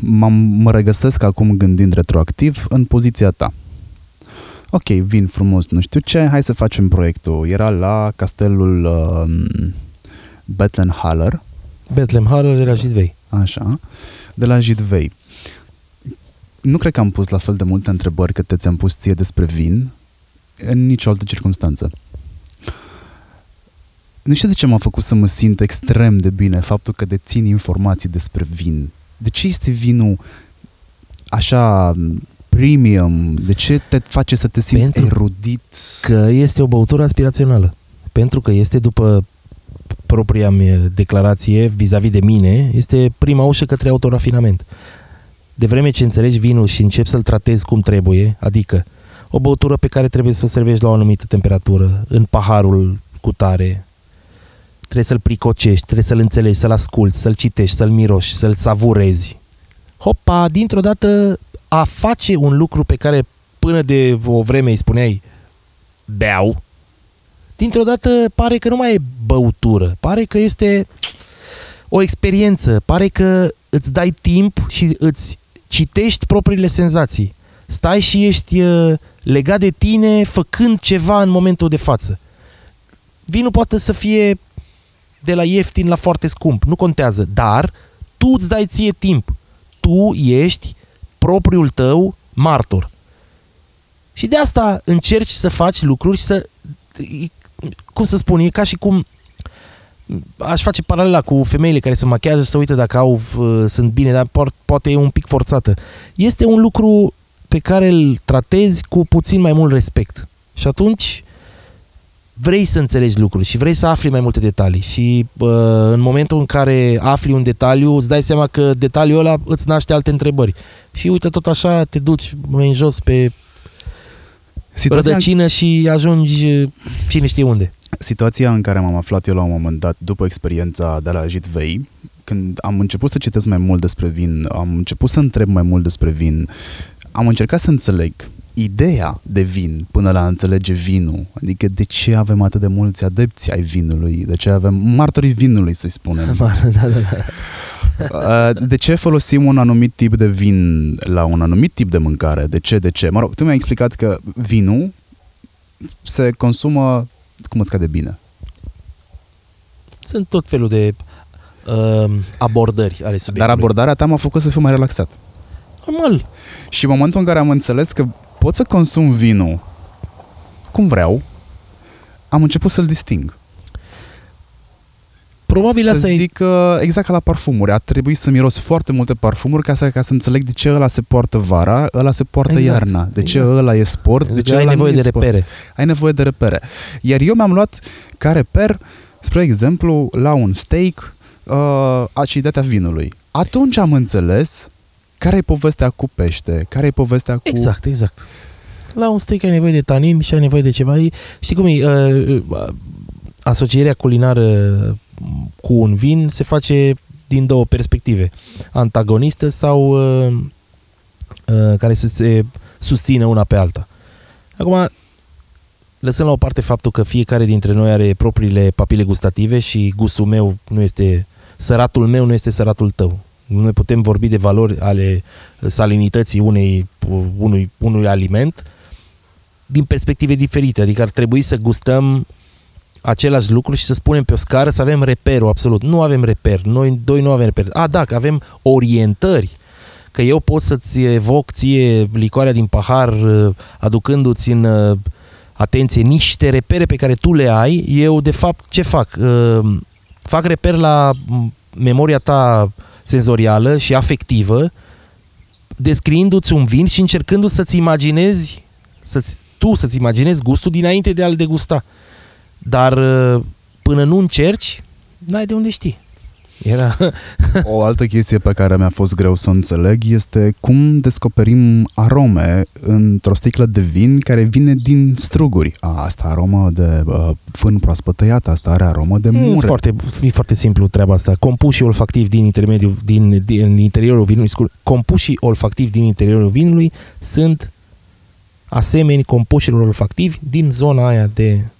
m-am, mă regăsesc acum gândind retroactiv în poziția ta. Ok, vin frumos, nu știu ce, hai să facem proiectul. Era la castelul uh, Bethlehem Haller. Bethlehem Haller de la Jidvei. Așa, de la Jidvei. Nu cred că am pus la fel de multe întrebări cât ți-am pus ție despre vin în nicio altă circunstanță. Nu știu de ce m-a făcut să mă simt extrem de bine faptul că dețin informații despre vin de ce este vinul așa premium? De ce te face să te simți Pentru erudit? Că este o băutură aspirațională. Pentru că este după propria mea declarație vis-a-vis de mine, este prima ușă către autorafinament. De vreme ce înțelegi vinul și începi să-l tratezi cum trebuie, adică o băutură pe care trebuie să o servești la o anumită temperatură, în paharul cu tare, trebuie să-l pricocești, trebuie să-l înțelegi, să-l asculți, să-l citești, să-l miroși, să-l savurezi. Hopa, dintr-o dată a face un lucru pe care până de o vreme îi spuneai beau, dintr-o dată pare că nu mai e băutură, pare că este o experiență, pare că îți dai timp și îți citești propriile senzații. Stai și ești uh, legat de tine făcând ceva în momentul de față. Vinul poate să fie de la ieftin la foarte scump, nu contează, dar tu îți dai ție timp. Tu ești propriul tău martor. Și de asta încerci să faci lucruri și să, cum să spun, e ca și cum aș face paralela cu femeile care se machează să uită dacă au, uh, sunt bine, dar poate e un pic forțată. Este un lucru pe care îl tratezi cu puțin mai mult respect. Și atunci vrei să înțelegi lucruri și vrei să afli mai multe detalii și uh, în momentul în care afli un detaliu, îți dai seama că detaliul ăla îți naște alte întrebări. Și uite, tot așa te duci mai în jos pe Situația... rădăcină și ajungi cine știe unde. Situația în care m-am aflat eu la un moment dat, după experiența de la Jitvei, când am început să citesc mai mult despre vin, am început să întreb mai mult despre vin, am încercat să înțeleg ideea de vin până la a înțelege vinul. Adică de ce avem atât de mulți adepți ai vinului, de ce avem martorii vinului, să-i spunem. da, da, da. Uh, de ce folosim un anumit tip de vin la un anumit tip de mâncare? De ce, de ce? Mă rog, tu mi-ai explicat că vinul se consumă cum îți cade bine. Sunt tot felul de uh, abordări ale subiectului. Dar abordarea ta m-a făcut să fiu mai relaxat. Normal. Și în momentul în care am înțeles că pot să consum vinul cum vreau, am început să-l disting. Probabil să asta zic e... exact ca la parfumuri. A trebuit să miros foarte multe parfumuri ca să, ca să înțeleg de ce ăla se poartă vara, ăla se poartă exact. iarna, de ce exact. ăla e sport, de ce ai ăla nevoie de sport. repere. Ai nevoie de repere. Iar eu mi-am luat ca reper, spre exemplu, la un steak, uh, aciditatea vinului. Atunci am înțeles care e povestea cu pește? Care e povestea cu... Exact, exact. La un steak ai nevoie de tanin și ai nevoie de ceva. Știi cum e? Uh, uh, asocierea culinară cu un vin se face din două perspective. Antagonistă sau uh, uh, care să se susțină una pe alta. Acum, lăsăm la o parte faptul că fiecare dintre noi are propriile papile gustative și gustul meu nu este, săratul meu nu este săratul tău. Noi putem vorbi de valori ale salinității unei, unui, unui aliment din perspective diferite, adică ar trebui să gustăm același lucru și să spunem pe o scară să avem reperul absolut. Nu avem reper, noi doi nu avem reper. A, da, că avem orientări, că eu pot să-ți evoc ție licoarea din pahar aducându-ți în atenție, niște repere pe care tu le ai, eu de fapt ce fac? Uh, fac reper la memoria ta senzorială și afectivă, descriindu-ți un vin și încercându să-ți imaginezi, să tu să-ți imaginezi gustul dinainte de a-l degusta. Dar uh, până nu încerci, n-ai de unde știi. Era... o altă chestie pe care mi-a fost greu să o înțeleg este cum descoperim arome într-o sticlă de vin care vine din struguri. A, asta aromă de uh, fân proaspăt tăiat, asta are aromă de mure. E foarte, e foarte simplu treaba asta. Compușii olfactivi din, intermediul, din, din interiorul vinului, scur, compușii olfactivi din interiorul vinului sunt asemeni compușilor olfactivi din zona aia de uh,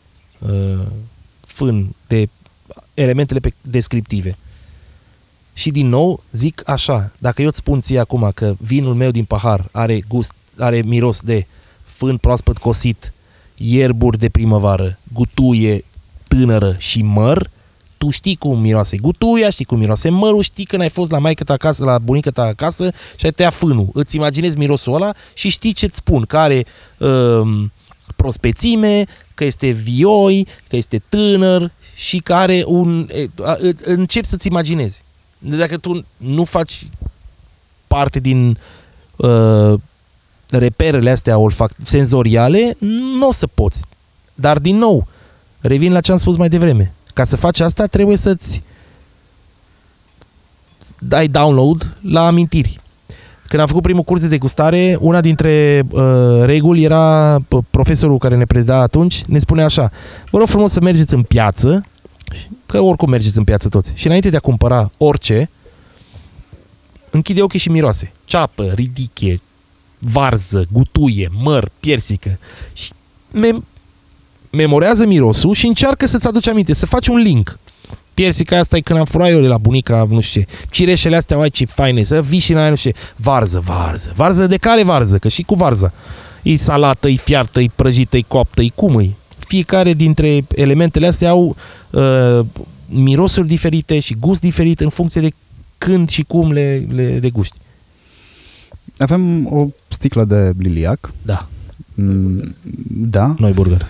fân, de elementele pe, descriptive. Și din nou zic așa, dacă eu îți spun ție acum că vinul meu din pahar are gust, are miros de fân proaspăt cosit, ierburi de primăvară, gutuie tânără și măr, tu știi cum miroase gutuia, știi cum miroase mărul, știi când ai fost la maică ta acasă, la bunica ta acasă și ai tăiat fânul. Îți imaginezi mirosul ăla și știi ce-ți spun, că are um, prospețime, că este vioi, că este tânăr și că are un... Începi să-ți imaginezi. Dacă tu nu faci parte din uh, reperele astea olfact senzoriale, nu o să poți. Dar din nou, revin la ce am spus mai devreme. Ca să faci asta, trebuie să-ți dai download la amintiri. Când am făcut primul curs de degustare, una dintre uh, reguli era uh, profesorul care ne preda atunci, ne spune așa, vă rog frumos să mergeți în piață că oricum mergeți în piață toți. Și înainte de a cumpăra orice, închide ochii și miroase. Ceapă, ridiche, varză, gutuie, măr, piersică. Și mem- memorează mirosul și încearcă să-ți aduci aminte, să faci un link. Piersica asta e când am furat eu de la bunica, nu știu ce. Cireșele astea, ai ce faine, să vii și în aia, nu știu ce. Varză, varză. Varză de care varză? Că și cu varză. E salată, e fiartă, e prăjită, e coaptă, e cum e? fiecare dintre elementele astea au uh, mirosuri diferite și gust diferit în funcție de când și cum le, le degusti. Avem o sticlă de liliac. Da. Mm, da. Noi burger.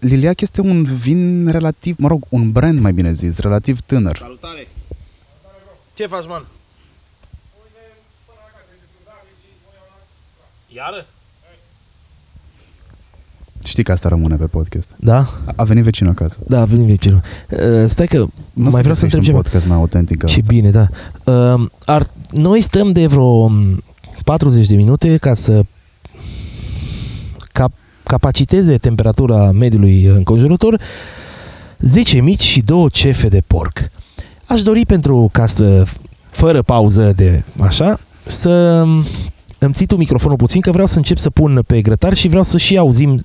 Liliac este un vin relativ, mă rog, un brand mai bine zis, relativ tânăr. Salutare! Ce faci, man? Iară? Știi că asta rămâne pe podcast. Da? A venit vecinul acasă. Da, a venit vecinul. Uh, stai că nu mai vreau să întreb ceva. un podcast mai autentic Ce asta. bine, da. Uh, ar, noi stăm de vreo 40 de minute ca să cap, capaciteze temperatura mediului înconjurător 10 mici și 2 cefe de porc. Aș dori pentru castă fără pauză de așa să îmi ții tu microfonul puțin că vreau să încep să pun pe grătar și vreau să și auzim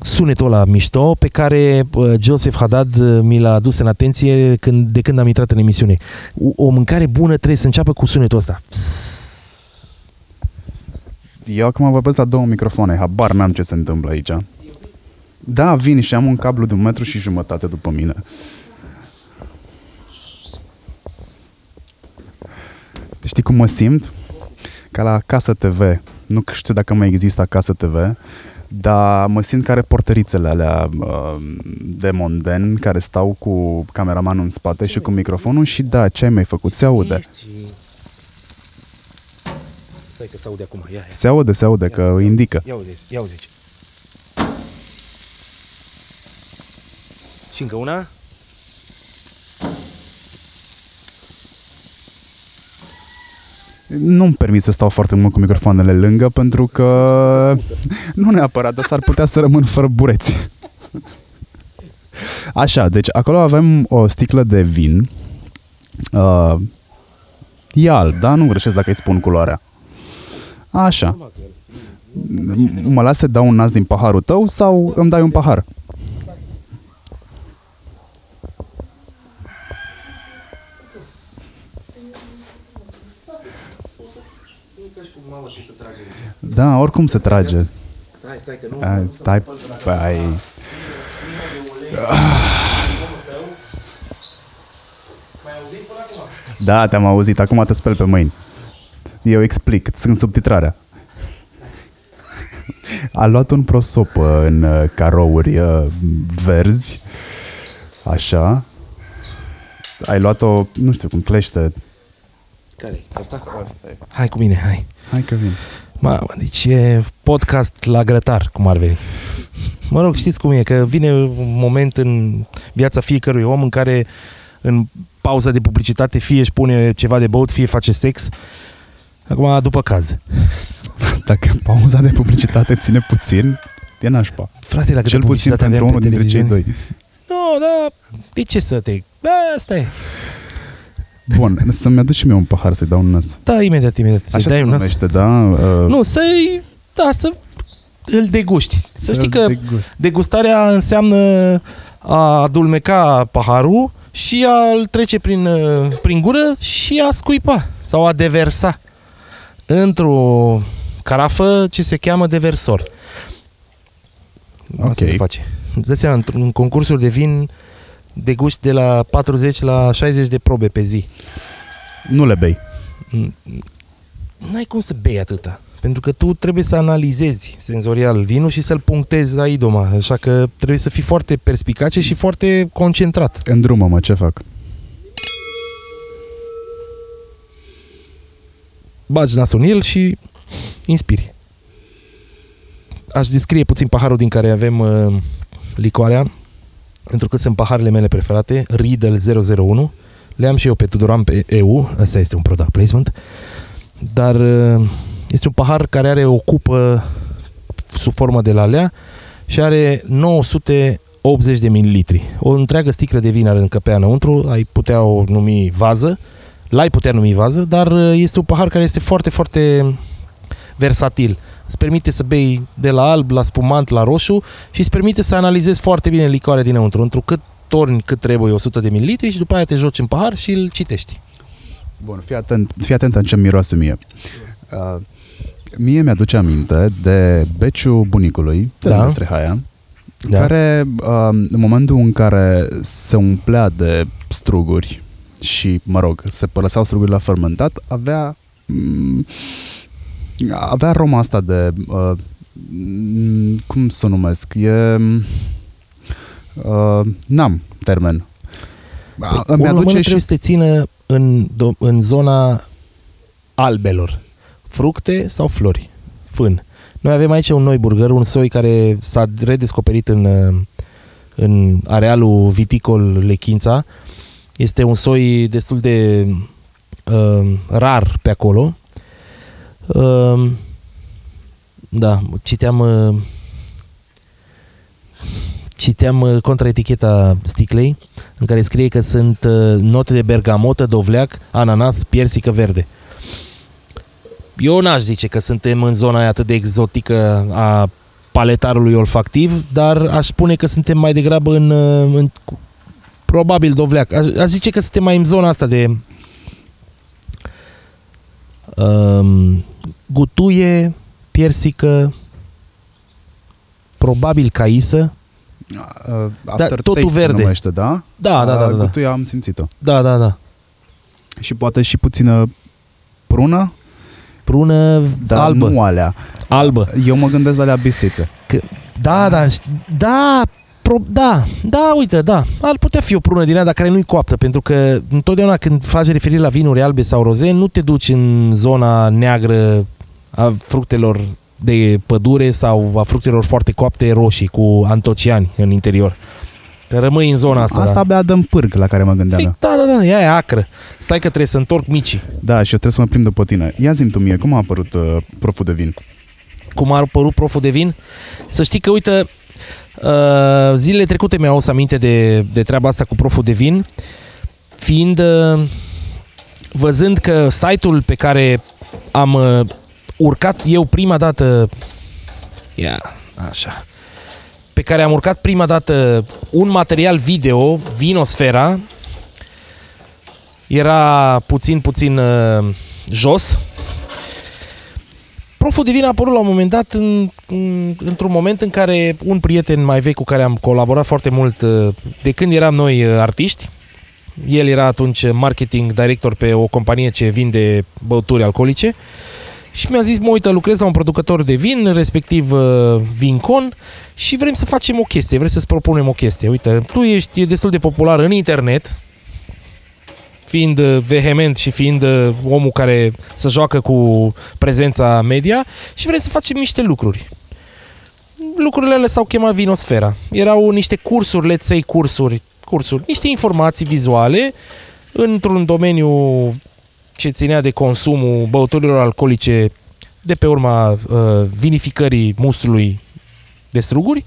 sunetul ăla mișto pe care uh, Joseph Haddad uh, mi l-a adus în atenție când, de când am intrat în emisiune. O, o mâncare bună trebuie să înceapă cu sunetul ăsta. Eu acum vorbesc la două microfoane, habar n-am ce se întâmplă aici. Da, vin și am un cablu de un metru și jumătate după mine. Știi cum mă simt? Ca la Casă TV. Nu știu dacă mai există Casă TV, dar mă simt ca reporterițele alea uh, de monden care stau cu cameramanul în spate și cu microfonul și da, ce ai mai făcut? Se aude. Stai că se aude acum. Ia, ia. Se aude, se aude, ia, că ia, indică. Ia aude, ia aude. Și încă una. Nu-mi permit să stau foarte mult cu microfoanele lângă pentru că nu neapărat, dar s-ar putea să rămân fără bureți. Așa, deci acolo avem o sticlă de vin. Uh, e alb, da? Nu greșesc dacă îi spun culoarea. Așa. Mă las să dau un nas din paharul tău sau îmi dai un pahar? Da, oricum se trage. Stai, stai, că nu... A, stai, pai. Da, te-am auzit. Acum te speli pe mâini. Eu explic. Sunt subtitrarea. A luat un prosop în uh, carouri uh, verzi. Așa. Ai luat-o, nu știu cum clește. care Asta? Asta e. Hai cu mine, hai. Hai că vin. Mamă, deci e podcast la grătar, cum ar veni. Mă rog, știți cum e, că vine un moment în viața fiecărui om în care în pauza de publicitate fie își pune ceva de băut, fie face sex. Acum, după caz. Dacă pauza de publicitate ține puțin, e nașpa. Frate, la câtă Cel puțin publicitate pentru avem unul pe dintre cei televiziune? doi. Nu, da, de ce să te... Da, asta e. Bun, să-mi aduci și mie un pahar să-i dau un nas. Da, imediat, imediat. Să Așa dai se un nas. numește, da? Uh, Nu, să-i... Da, să îl deguști. Să, să știi că degust. degustarea înseamnă a adulmeca paharul și a-l trece prin, uh, prin gură și a scuipa sau a deversa într-o carafă ce se cheamă deversor. Asta Ok. se face. Îți dai seama, într- în concursuri de vin deguști de la 40 la 60 de probe pe zi. Nu le bei. N-ai cum să bei atâta. Pentru că tu trebuie să analizezi senzorial vinul și să-l punctezi la idoma. Așa că trebuie să fii foarte perspicace și foarte concentrat. Îndrumă-mă, ce fac? Bagi nasul în el și inspiri. Aș descrie puțin paharul din care avem uh, licoarea, pentru că sunt paharele mele preferate, Riedel 001. Le am și eu pe Tudoran pe EU, ăsta este un product placement, dar uh, este un pahar care are o cupă sub formă de lalea și are 980 de mililitri. O întreagă sticlă de vin are încăpea înăuntru, ai putea o numi vază, l-ai putea numi vază, dar uh, este un pahar care este foarte, foarte versatil. Îți permite să bei de la alb, la spumant, la roșu și îți permite să analizezi foarte bine licoarea dinăuntru, într cât torni cât trebuie 100 de mililitri și după aia te joci în pahar și îl citești. Bun, fii atent, fii atent în ce miroase mie. Uh, mie mi-aduce aminte de beciul bunicului, de Da. da. Strehaia, Da. da. care uh, în momentul în care se umplea de struguri și, mă rog, se lăsau strugurile la fermentat, avea mm, avea aroma asta de uh, mm, cum să o numesc? E uh, n-am termen. Păi, Îmi unul la mână aduce trebuie să te țină în, do- în zona albelor. Fructe sau flori. Fân. Noi avem aici un noi burger, un soi care s-a redescoperit în, uh, în arealul viticol Lechința. Este un soi destul de uh, rar pe acolo. Uh, da, citeam uh, citeam uh, contraeticheta sticlei în care scrie că sunt uh, note de bergamotă, dovleac, ananas, piersică verde. Eu n-aș zice că suntem în zona aia atât de exotică a paletarului olfactiv, dar aș spune că suntem mai degrabă în, uh, în cu- probabil dovleac. Aș, aș zice că suntem mai în zona asta de um, gutuie, piersică, probabil caisă. Uh, aftertaste totul se verde. numește, da? Da, da, da, da, da. Gutuia am simțit-o. Da, da, da. Și poate și puțină prună, Prună dar albă. nu alea. Albă. Eu mă gândesc la alea bistițe. Că, da, da, ș- da, pro, da, da, uite, da. Ar putea fi o prună din aia, dar care nu-i coaptă, pentru că întotdeauna când faci referire la vinuri albe sau roze, nu te duci în zona neagră a fructelor de pădure sau a fructelor foarte coapte roșii cu antociani în interior. Că rămâi în zona asta. Asta da. abia dăm pârg la care mă gândeam. Păi, eu. da, da, da, ea e acră. Stai că trebuie să întorc micii. Da, și eu trebuie să mă plimb după tine. Ia zi tu mie, cum a apărut uh, proful de vin? cum a apărut proful de vin. Să știi că, uite, uh, zilele trecute mi-au adus aminte de, de treaba asta cu proful de vin, fiind, uh, văzând că site-ul pe care am uh, urcat eu prima dată Ia, așa. Pe care am urcat prima dată un material video, Vinosfera. Era puțin, puțin uh, jos. Proful Divin a apărut la un moment dat în, în, într-un moment în care un prieten mai vechi cu care am colaborat foarte mult uh, de când eram noi uh, artiști, el era atunci marketing director pe o companie ce vinde băuturi alcoolice și mi-a zis, mă uită, lucrez la un producător de vin, respectiv uh, Vincon și vrem să facem o chestie, vrem să-ți propunem o chestie. Uite, tu ești destul de popular în internet, fiind uh, vehement și fiind uh, omul care să joacă cu prezența media și vrem să facem niște lucruri. Lucrurile alea s-au chemat Vinosfera. Erau niște cursuri, let's say cursuri, cursuri, niște informații vizuale într-un domeniu ce ținea de consumul băuturilor alcoolice de pe urma uh, vinificării mustrului de struguri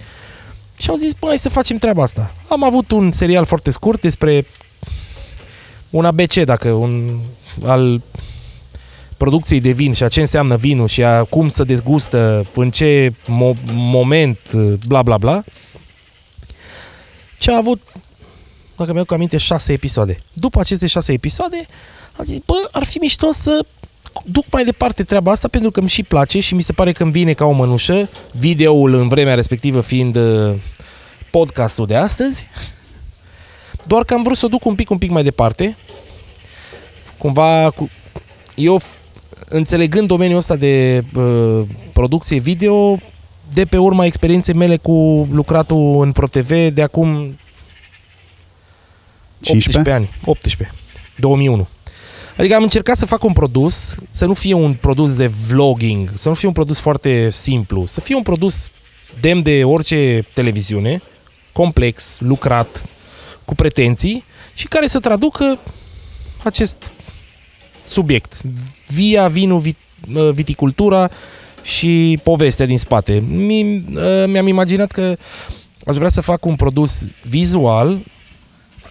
și au zis, bă, hai să facem treaba asta. Am avut un serial foarte scurt despre un ABC, dacă un al producției de vin și a ce înseamnă vinul și a cum să dezgustă, în ce mo- moment, bla bla bla. Ce a avut, dacă mi-au aminte, șase episoade. După aceste șase episoade, am zis, bă, ar fi mișto să duc mai departe treaba asta pentru că îmi și place și mi se pare că îmi vine ca o mănușă, videoul în vremea respectivă fiind uh, podcastul de astăzi, doar că am vrut să o duc un pic, un pic mai departe. Cumva, cu... eu înțelegând domeniul ăsta de uh, producție video, de pe urma experienței mele cu lucratul în ProTV de acum 15? 18 ani. 18. 2001. Adică am încercat să fac un produs, să nu fie un produs de vlogging, să nu fie un produs foarte simplu, să fie un produs demn de orice televiziune, complex, lucrat, cu pretenții și care să traducă acest subiect, via, vinul, vit, uh, viticultura și povestea din spate. Mi, uh, mi-am imaginat că aș vrea să fac un produs vizual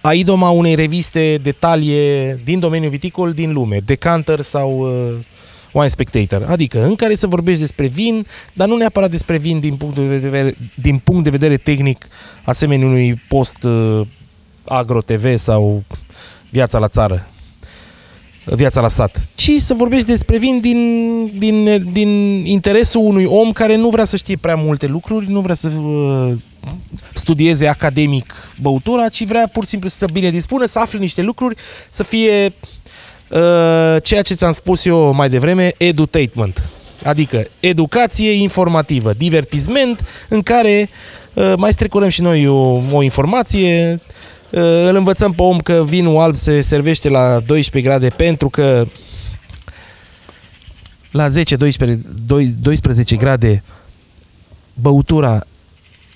a idoma unei reviste detalie din domeniul viticol din lume, Decanter sau uh, Wine Spectator, adică în care să vorbești despre vin, dar nu neapărat despre vin din punct de vedere, din punct de vedere tehnic, asemenea unui post uh, Agro TV sau Viața la țară, Viața la sat, ci să vorbești despre vin din, din, din interesul unui om care nu vrea să știe prea multe lucruri, nu vrea să uh, studieze academic băutura, ci vrea pur și simplu să bine dispună, să afle niște lucruri, să fie uh, ceea ce ți-am spus eu mai devreme, edutainment. Adică educație informativă, divertisment în care uh, mai strecurăm și noi o, o informație, uh, îl învățăm pe om că vinul alb se servește la 12 grade pentru că la 10-12 12 grade băutura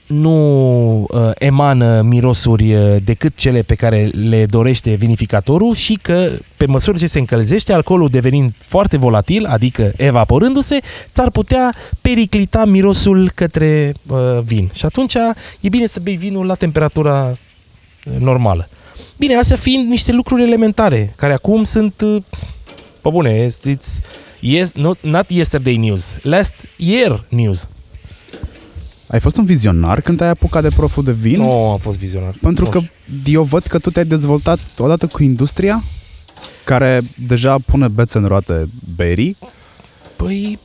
nu uh, emană mirosuri uh, decât cele pe care le dorește vinificatorul și că pe măsură ce se încălzește, alcoolul devenind foarte volatil, adică evaporându-se, s-ar putea periclita mirosul către uh, vin. Și atunci e bine să bei vinul la temperatura uh, normală. Bine, astea fiind niște lucruri elementare, care acum sunt, uh, pe bune, it's, yes, not, not yesterday news, last year news. Ai fost un vizionar când ai apucat de proful de vin? Nu am fost vizionar. Pentru Nu că știu. eu văd că tu te-ai dezvoltat odată cu industria care deja pune bețe în roate berii. Păi...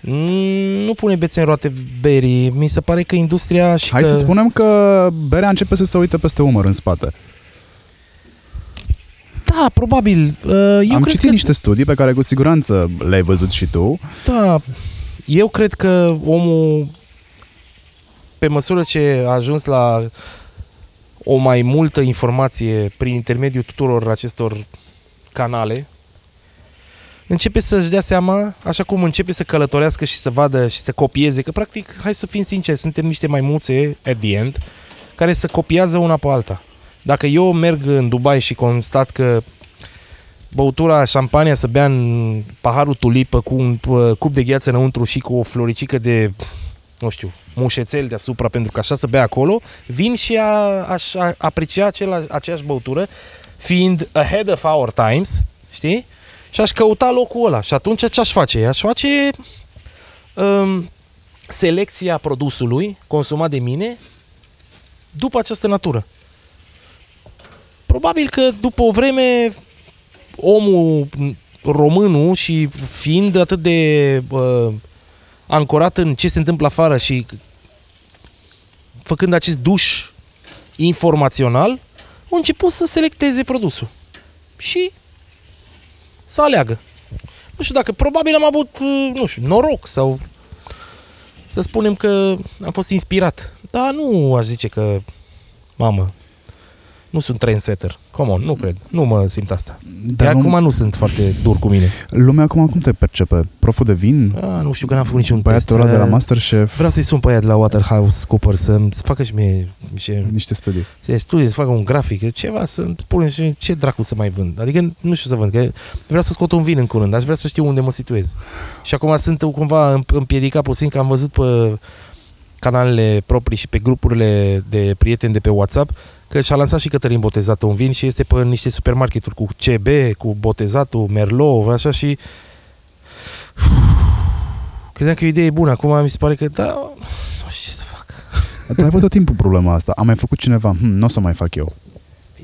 mm, Nu pune bețe în roate berii. Mi se pare că industria și Hai că... să spunem că berea începe să se uite peste umăr în spate. Da, probabil. Uh, Eu Am cred citit că niște studii pe care cu siguranță le-ai văzut și tu. Da, eu cred că omul, pe măsură ce a ajuns la o mai multă informație prin intermediul tuturor acestor canale, începe să-și dea seama, așa cum începe să călătorească și să vadă și să copieze, că practic, hai să fim sinceri, suntem niște maimuțe, at the end, care să copiază una pe alta. Dacă eu merg în Dubai și constat că băutura șampania să bea în paharul tulipă cu un uh, cup de gheață înăuntru și cu o floricică de nu știu, mușețel deasupra pentru că așa să bea acolo, vin și a, aș a, aprecia acela, aceeași băutură fiind ahead of our times, știi? Și aș căuta locul ăla. Și atunci ce aș face? Aș face um, selecția produsului consumat de mine după această natură. Probabil că după o vreme omul românul și fiind atât de uh, ancorat în ce se întâmplă afară și făcând acest duș informațional, a început să selecteze produsul. Și să aleagă. Nu știu dacă, probabil am avut, uh, nu știu, noroc sau să spunem că am fost inspirat. Dar nu aș zice că, mamă, nu sunt trendsetter. Come on, nu cred. Nu mă simt asta. Dar Dar de nu- acum nu sunt foarte dur cu mine. Lumea acum cum te percepe? Proful de vin? A, nu știu că n-am făcut niciun Băiatul test. ăla de la Eh, Masterchef? Vreau să-i sun pe aia de la Waterhouse Cooper să-mi să facă și mie și Niște studii. să studie, să facă un grafic, ceva, să-mi spune și ce dracu să mai vând. Adică nu știu să vând, că vreau să scot un vin în curând, aș vrea să știu unde mă situez. Și acum sunt cumva împ- împiedicat puțin, că am văzut pe canalele proprii și pe grupurile de prieteni de pe WhatsApp că și-a lansat și Cătălin Botezatul un vin și este pe niște supermarketuri cu CB, cu Botezatul, Merlot, așa și credeam că e o idee bună. Acum mi se pare că da, nu știu ce să fac. Dar ai avut tot timpul problema asta. Am mai făcut cineva. Hm, nu o să mai fac eu.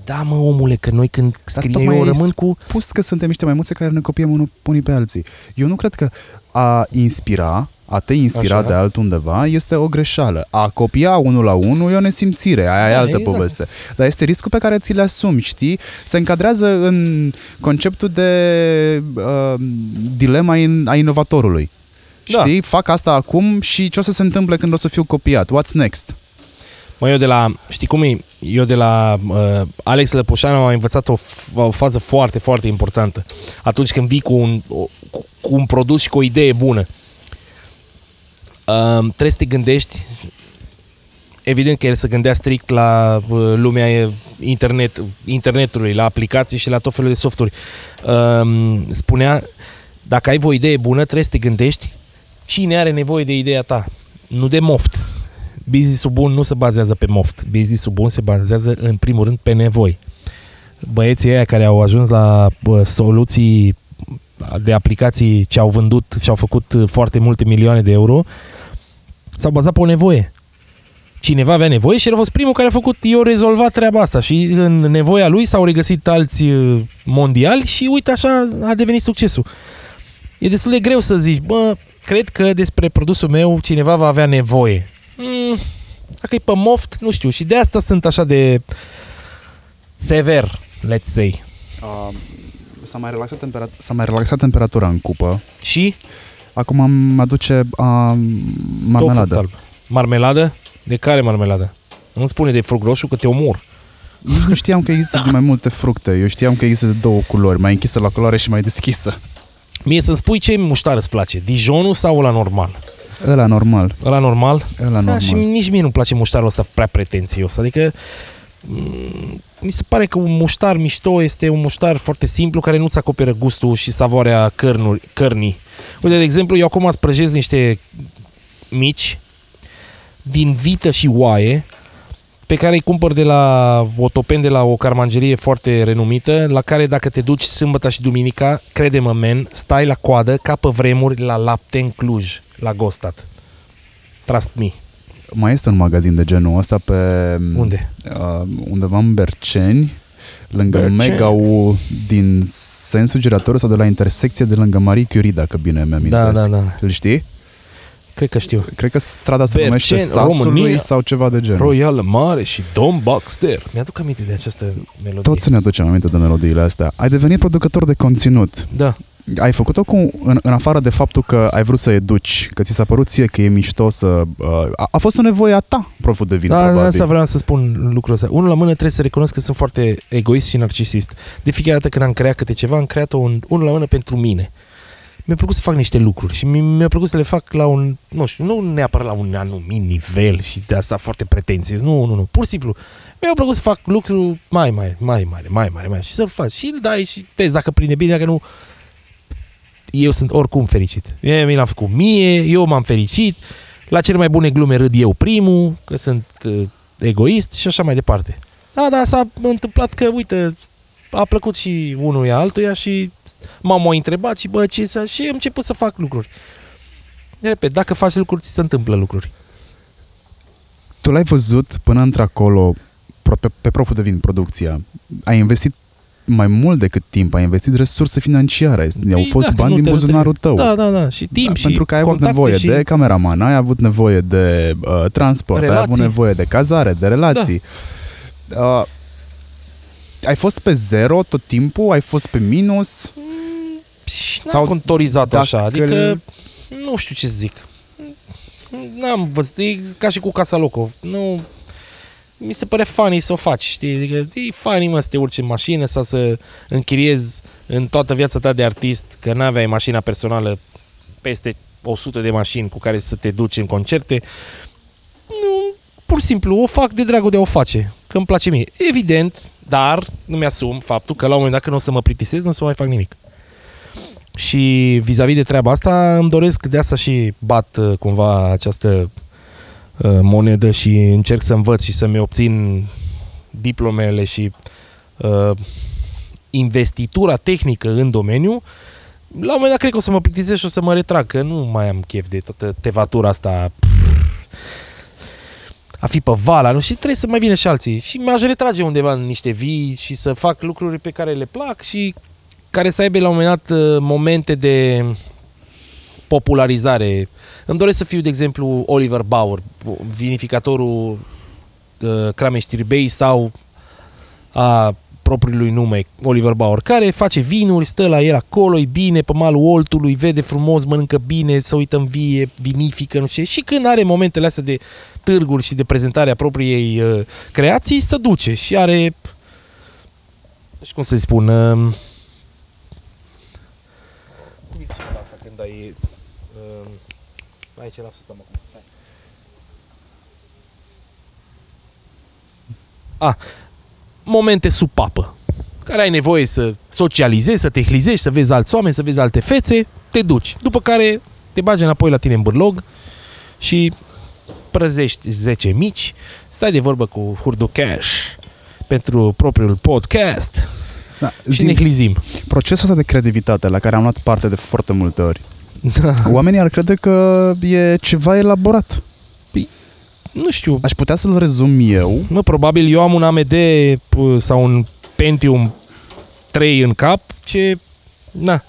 Da, mă, omule, că noi când scriem tocmai eu ai rămân cu... Pus că suntem niște maimuțe care ne copiem unul, unii pe alții. Eu nu cred că a inspira, a te inspira Așa. de altundeva este o greșeală. A copia unul la unul e o nesimțire, aia e Da, altă exact. poveste. Dar este riscul pe care ți le asumi, știi? Se încadrează în conceptul de uh, dilema in, a inovatorului. Da. Știi? Fac asta acum și ce o să se întâmple când o să fiu copiat? What's next? Mă, eu de la, știi cum e? Eu de la uh, Alex Lăpușanu am învățat o, f- o fază foarte, foarte importantă. Atunci când vii cu un, o, cu cu un produs și cu o idee bună, uh, trebuie să te gândești evident că el se gândea strict la uh, lumea e, internet, internetului, la aplicații și la tot felul de softuri. Uh, spunea, dacă ai o idee bună, trebuie să te gândești cine are nevoie de ideea ta, nu de moft. Business-ul bun nu se bazează pe moft. Business-ul bun se bazează în primul rând pe nevoi. Băieții ăia care au ajuns la bă, soluții de aplicații ce au vândut și au făcut uh, foarte multe milioane de euro s-au bazat pe o nevoie. Cineva avea nevoie și el a fost primul care a făcut, eu rezolvat treaba asta și în nevoia lui s-au regăsit alți uh, mondiali și uite așa a devenit succesul. E destul de greu să zici, bă, cred că despre produsul meu cineva va avea nevoie. Mm, dacă e pe moft, nu știu. Și de asta sunt așa de sever, let's say. Uh, s-a, mai relaxat temperat- s-a mai relaxat temperatura în cupă. Și Acum am aduce uh, Tofu marmeladă. alb. Marmeladă? De care marmeladă? Nu spune de fruct roșu că te omor. Nici nu știam că există de mai multe fructe. Eu știam că există de două culori, mai închisă la culoare și mai deschisă. Mie să-mi spui ce muștar îți place, Dijonul sau la normal? Ăla normal, Ăla normal? ăla Da, normal. și nici mie nu-mi place muștarul ăsta prea pretențios. Adică mm, mi se pare că un muștar mișto este un muștar foarte simplu care nu-ți acoperă gustul și savoarea cărnuri, cărnii. Uite, de exemplu, eu acum îți prăjesc niște mici din vită și oaie pe care îi cumpăr de la o topen de la o carmangerie foarte renumită, la care dacă te duci sâmbătă și duminica, crede-mă, men, stai la coadă ca pe vremuri la lapte în Cluj, la Gostat. Trust me. Mai este un magazin de genul ăsta pe... Unde? Uh, undeva în Berceni, lângă Berceni. Mega U din sensul giratoriu sau de la intersecție de lângă Marie Curie, dacă bine mi-am Da, da, da. Îl știi? Cred că știu. Cred că strada se Berceni, numește Sasului România. sau ceva de genul. Royal Mare și Dom Baxter. Mi-aduc aminte de această melodie. Toți ne aducem aminte de melodiile astea. Ai devenit producător de conținut. Da. Ai făcut-o cu, în, în afară de faptul că ai vrut să educi, că ți s-a părut ție că e mișto să... Uh, a, a fost o nevoie a ta, proful de vin, Da, probabil. asta vreau să spun lucrul ăsta. Unul la mână trebuie să recunosc că sunt foarte egoist și narcisist. De fiecare dată când am creat câte ceva, am creat-o un, unul la mână pentru mine. Mi-a plăcut să fac niște lucruri și mi- mi-a plăcut să le fac la un, nu știu, nu neapărat la un anumit nivel și de asta foarte pretențios. Nu, nu, nu. Pur și simplu. Mi-a plăcut să fac lucruri mai mare, mai mare, mai mare, mai și să-l faci. Și îl dai și vezi dacă prinde bine, dacă nu, eu sunt oricum fericit. Mie mi l-am făcut mie, eu m-am fericit, la cele mai bune glume râd eu primul, că sunt uh, egoist și așa mai departe. Da, da, s-a întâmplat că, uite, a plăcut și unuia altuia și m-am mai întrebat și bă, ce să... și am început să fac lucruri. repet, dacă faci lucruri, ți se întâmplă lucruri. Tu l-ai văzut până într-acolo pro- pe, pe proful de vin, producția. Ai investit mai mult decât timp, ai investit resurse financiare, au Păi fost da, că bani nu din te buzunarul tău. Da, da, da. Și timp Da, și pentru că ai avut contacte nevoie și... de cameraman, ai avut nevoie de uh, transport, ai avut Relații. nevoie de cazare, de relații. Da. Uh, ai fost pe zero tot timpul? Ai fost pe minus? Și n-am Sau contorizat dacă așa, adică îl- nu știu ce să zic. N-am văzut, e ca și cu Casa Locov. Nu, mi se pare funny să o faci, știi? Adică e funny, mă, să te urci în mașină sau să închiriezi în toată viața ta de artist, că n-aveai mașina personală peste 100 de mașini cu care să te duci în concerte. Nu, pur și simplu, o fac de dragul de a o face, că îmi place mie. Evident, dar nu mi-asum faptul că la un moment dat când o să mă plictisez, nu o să mai fac nimic. Și vis-a-vis de treaba asta, îmi doresc de asta și bat uh, cumva această uh, monedă și încerc să învăț și să-mi obțin diplomele și uh, investitura tehnică în domeniu. La un moment dat cred că o să mă plictisesc și o să mă retrag, că nu mai am chef de toată tevatura asta a fi pe vala, nu? Și trebuie să mai vină și alții. Și m-aș retrage undeva în niște vii și să fac lucruri pe care le plac și care să aibă la un moment dat uh, momente de popularizare. Îmi doresc să fiu, de exemplu, Oliver Bauer, vinificatorul uh, Cramei Știrbei sau a propriului nume, Oliver Bauer, care face vinuri, stă la el acolo, e bine, pe malul Oltului, vede frumos, mănâncă bine, se uită în vie, vinifică, nu știu ce. Și când are momentele astea de târguri și de prezentare a propriei uh, creații, se duce și are nu știu cum să-i spun uh, cum îi zice la asta când ai uh, aici l-am să acum Stai. Ah, momente sub papă care ai nevoie să socializezi, să te hlizești, să vezi alți oameni, să vezi alte fețe, te duci. După care te bagi înapoi la tine în bârlog și prăzești 10 mici, stai de vorbă cu Hurducash pentru propriul podcast Da, și ne hlizim. procesul ăsta de creativitate la care am luat parte de foarte multe ori, Da. Oamenii ar crede că e ceva elaborat. Nu știu, Aș putea să-l rezum eu mă, probabil eu am un AMD p- sau un Pentium 3 în cap, ce, na,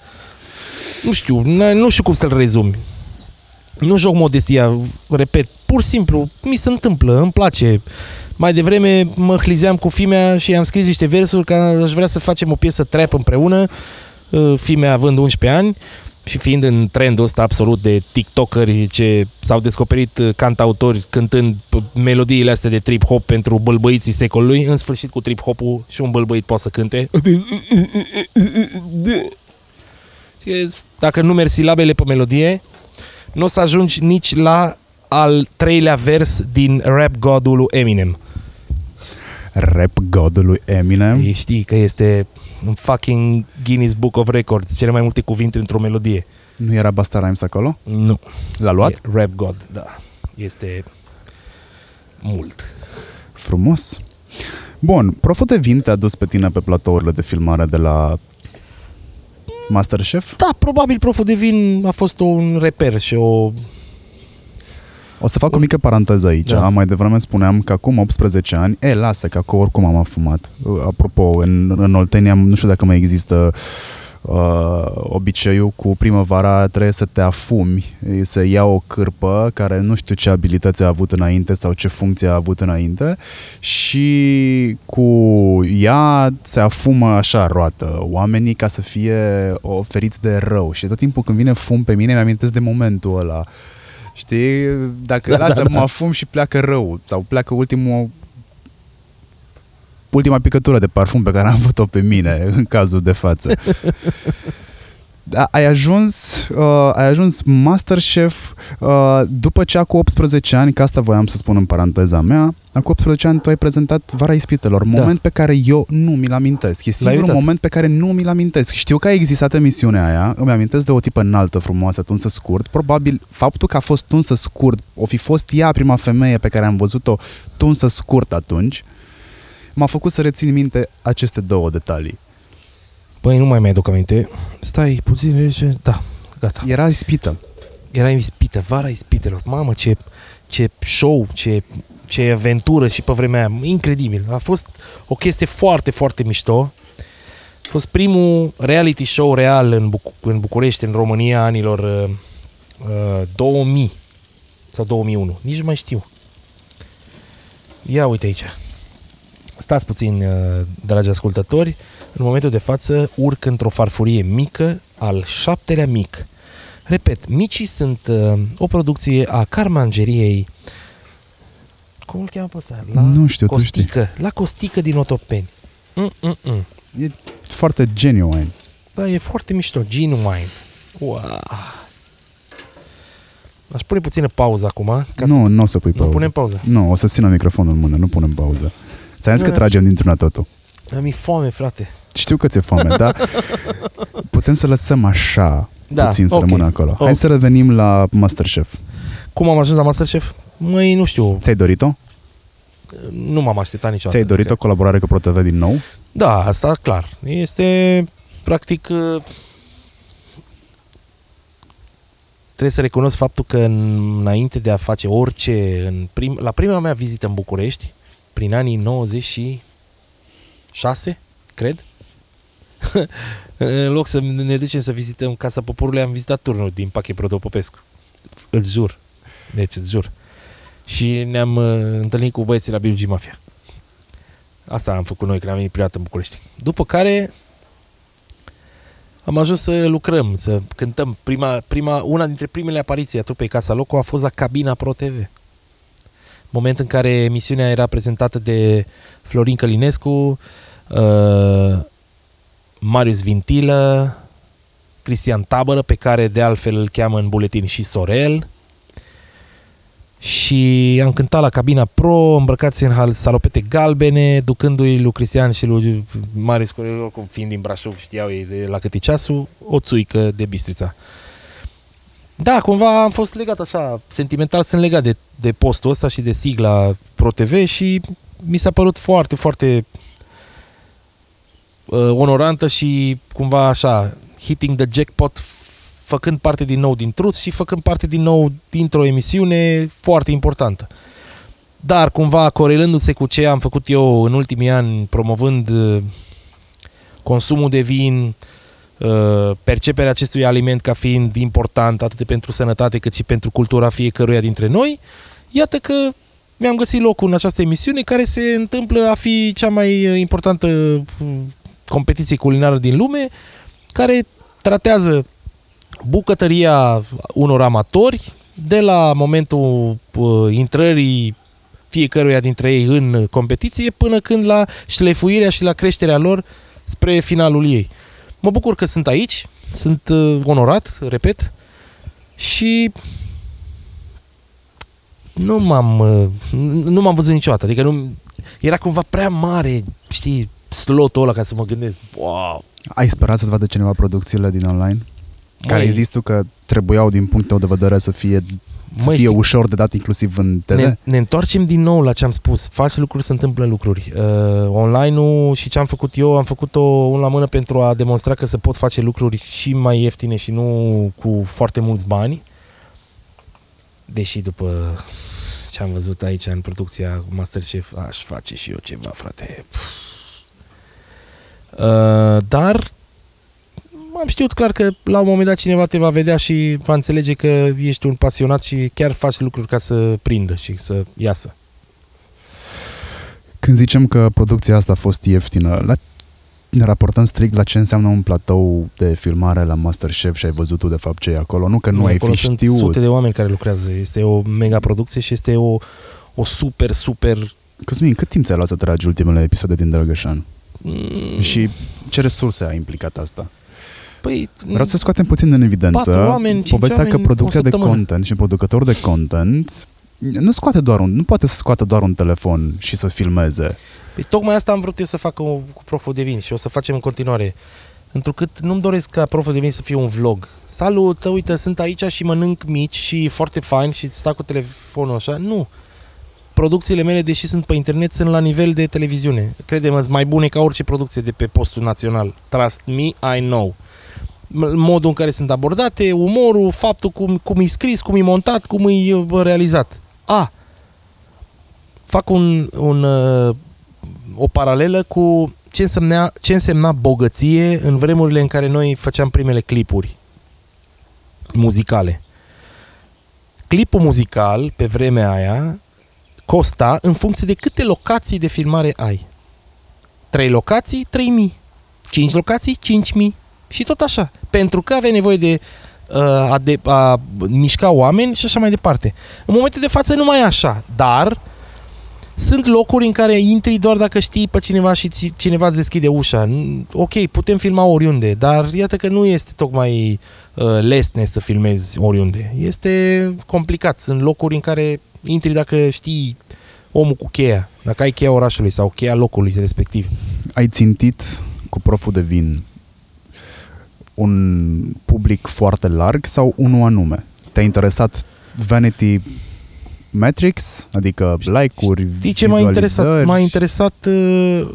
nu știu, na, nu știu cum să-l rezumi. Nu joc modestia, repet, pur și simplu, mi se întâmplă, îmi place. Mai devreme mă hlizeam cu Fimea și am scris niște versuri că aș vrea să facem o piesă trap împreună, uh, Fimea având 11 ani și fiind în trendul ăsta absolut de tiktokeri ce s-au descoperit uh, cantautori cântând p- melodiile astea de trip-hop pentru bălbăiții secolului, în sfârșit cu trip-hopul și un bălbăit poate să cânte. Și Dacă nu mergi silabele pe melodie, nu o să ajungi nici la al treilea vers din rap godul lui Eminem. rap godului Eminem. Ei știi că este un fucking Guinness Book of Records, cele mai multe cuvinte într-o melodie. Nu era Basta Rhymes acolo? Nu. L-a luat? E rap God, da. Este mult. Frumos. Bun, Proful de Vin te-a dus pe tine pe platourile de filmare de la Masterchef? Da, probabil Proful de Vin a fost un reper și o... O să fac o mică paranteză aici. Da. Mai devreme spuneam că acum 18 ani, e, lasă că acum oricum am afumat. Apropo, în, în Oltenia, nu știu dacă mai există uh, obiceiul cu primăvara trebuie să te afumi, să ia o cârpă care nu știu ce abilități a avut înainte sau ce funcție a avut înainte și cu ea se afumă așa roată oamenii ca să fie oferiți de rău și tot timpul când vine fum pe mine mi-amintesc de momentul ăla Știi? Dacă Da, da, lasă, da, da, da. mă afum și pleacă rău. Sau pleacă ultimul ultima picătură de parfum pe care am avut-o pe mine în cazul de față. Da, ai ajuns, uh, ai ajuns Masterchef uh, după ce cu 18 ani, că asta voiam să spun în paranteza mea, cu 18 ani tu ai prezentat Vara Ispitelor, moment pe care eu nu mi-l amintesc. E singurul uitat. moment pe care nu mi-l amintesc. Știu că a existat emisiunea aia, îmi amintesc de o tipă înaltă, frumoasă, tunsă scurt. Probabil faptul că a fost tunsă scurt, o fi fost ea prima femeie pe care am văzut-o tunsă scurt atunci, m-a făcut să rețin minte aceste două detalii. Păi nu mai mi-aduc aminte. Stai puțin, rece. Da, gata. Era ispită. era ispită, vara ispitelor. Mamă, ce, ce show, ce, ce aventură și pe vremea aia. Incredibil. A fost o chestie foarte, foarte mișto. A fost primul reality show real în, Buc- în București, în România, anilor uh, uh, 2000 sau 2001. Nici nu mai știu. Ia uite aici. Stați puțin, uh, dragi ascultători. În momentul de față urc într-o farfurie mică, al șaptelea mic. Repet, micii sunt uh, o producție a carmangeriei cum îl cheamă pe ăsta? La Nu știu, tu Costică. La Costică din Otopeni. Mm-mm-mm. E foarte genuine. Da, e foarte mișto. Genuine. Wow. Aș pune puțină pauză acum. Ca nu, nu o să pui să... Nu pauză. punem pauză. Nu, o să țină microfonul în mână, nu punem pauză. Ți-am zis că Nu, tragem dintr-una totul. Mi foame, frate. Știu că ți-e foame, dar putem să lăsăm așa Da, puțin să ok. rămână acolo. Hai Ok. să revenim la Masterchef. Cum am ajuns la Masterchef? Măi, nu știu. Ți-ai dorit-o? Nu m-am așteptat niciodată. Ți-ai dorit o colaborare cu ProTV din nou? Da, asta clar. Este practic uh, trebuie să recunosc faptul că în- înainte de a face orice în prim, la prima mea vizită în București, prin anii 96, cred, în loc să ne ducem să vizităm Casa Poporului, am vizitat turnul din Pache Protopopescu. Îți jur. Deci îți jur. Și ne-am uh, întâlnit cu băieții la BG Mafia. Asta am făcut noi când am venit prima dată în București. După care am ajuns să lucrăm, să cântăm. Prima, prima, una dintre primele apariții a trupei Casa Loco a fost la Cabina Pro TV. Moment în care emisiunea era prezentată de Florin Călinescu, uh, Marius Vintilă, Cristian Tabără, pe care de altfel îl cheamă în buletin și Sorel. Și am cântat la cabina pro, îmbrăcați în hal- salopete galbene, ducându-i lui Cristian și lui Marius Corel, oricum fiind din Brașov, știau ei de la cât e ceasul, o țuică de Bistrița. Da, cumva am fost legat așa, sentimental sunt legat de, de postul ăsta și de sigla Pro TV și mi s-a părut foarte, foarte uh, onorantă și cumva așa, hitting the jackpot, f- făcând parte din nou din Truth și făcând parte din nou dintr-o emisiune foarte importantă. Dar cumva corelându-se cu ce am făcut eu în ultimii ani, promovând uh, consumul de vin, uh, perceperea acestui aliment ca fiind important atât pentru sănătate cât și pentru cultura fiecăruia dintre noi, iată că mi-am găsit locul în această emisiune care se întâmplă a fi cea mai uh, importantă uh, competiție culinară din lume, care tratează bucătăria unor amatori de la momentul uh, intrării fiecăruia dintre ei în competiție până când la șlefuirea și la creșterea lor spre finalul ei. Mă bucur că sunt aici, sunt uh, onorat, repet, și nu m-am, uh, nu m-am văzut niciodată. Adică nu, era cumva prea mare, știi, slotul ăla ca să mă gândesc, wow, Ai sperat să-ți vadă cineva producțiile din online? Care Măi, există că trebuiau din punctul tău de vedere să fie, să Măi, fie știi- ușor de dat inclusiv în TV? Ne, ne întoarcem din nou la ce am spus. Faci lucruri, se întâmplă lucruri. Uh, online-ul și ce am făcut eu, am făcut-o un la mână pentru a demonstra că se pot face lucruri și mai ieftine și nu cu foarte mulți bani. Deși după ce am văzut aici în producția Masterchef, aș face și eu ceva, frate. Uh, dar am știut clar că la un moment dat cineva te va vedea și va înțelege că ești un pasionat și chiar faci lucruri ca să prindă și să iasă. Când zicem că producția asta a fost ieftină, la, ne raportăm strict la ce înseamnă un platou de filmare la Masterchef și ai văzut tu de fapt ce e acolo. Nu că nu, ai acolo fi sunt știut. sute de oameni care lucrează. Este o mega producție și este o, o super, super... Cosmin, cât timp ți-ai luat să tragi ultimele episoade din Drăgășan? Mm, Și ce resurse a implicat asta? Păi, Vreau să scoatem puțin în evidență Patru oameni, cinci povestea că oameni, producția o de săptămână. content și producător de content nu scoate doar un, nu poate să scoată doar un telefon și să filmeze. Păi tocmai asta am vrut eu să fac cu, cu Proful de Vin și o să facem în continuare. Întrucât nu-mi doresc ca Proful de Vin să fie un vlog. Salut, uite, sunt aici și mănânc mici și e foarte fain și stau cu telefonul așa. Nu. Producțiile mele, deși sunt pe internet, sunt la nivel de televiziune. Crede-mă, sunt mai bune ca orice producție de pe postul național. Trust me, I know. Modul în care sunt abordate, umorul, faptul cum, cum e scris, cum e montat, cum e uh, realizat. A, fac un, un, uh, o paralelă cu ce însemna, ce însemna bogăție în vremurile în care noi făceam primele clipuri muzicale. Clipul muzical, pe vremea aia, costa în funcție de câte locații de filmare ai. 3 locații, 3000. 5 locații, 5000. Și tot așa. Pentru că aveai nevoie de uh, a, de, a mișca oameni și așa mai departe. În momentul de față nu mai e așa, dar sunt locuri în care intri doar dacă știi pe cineva și cineva îți deschide ușa. Ok, putem filma oriunde, dar iată că nu este tocmai uh, lesne să filmezi oriunde. Este complicat. Sunt locuri în care intri dacă știi omul cu cheia, dacă ai cheia orașului sau cheia locului respectiv. Ai țintit cu proful de vin un public foarte larg sau unul anume? Te-a interesat Vanity metrics, adică like-uri, Știi ce m-a interesat? M-a interesat, uh,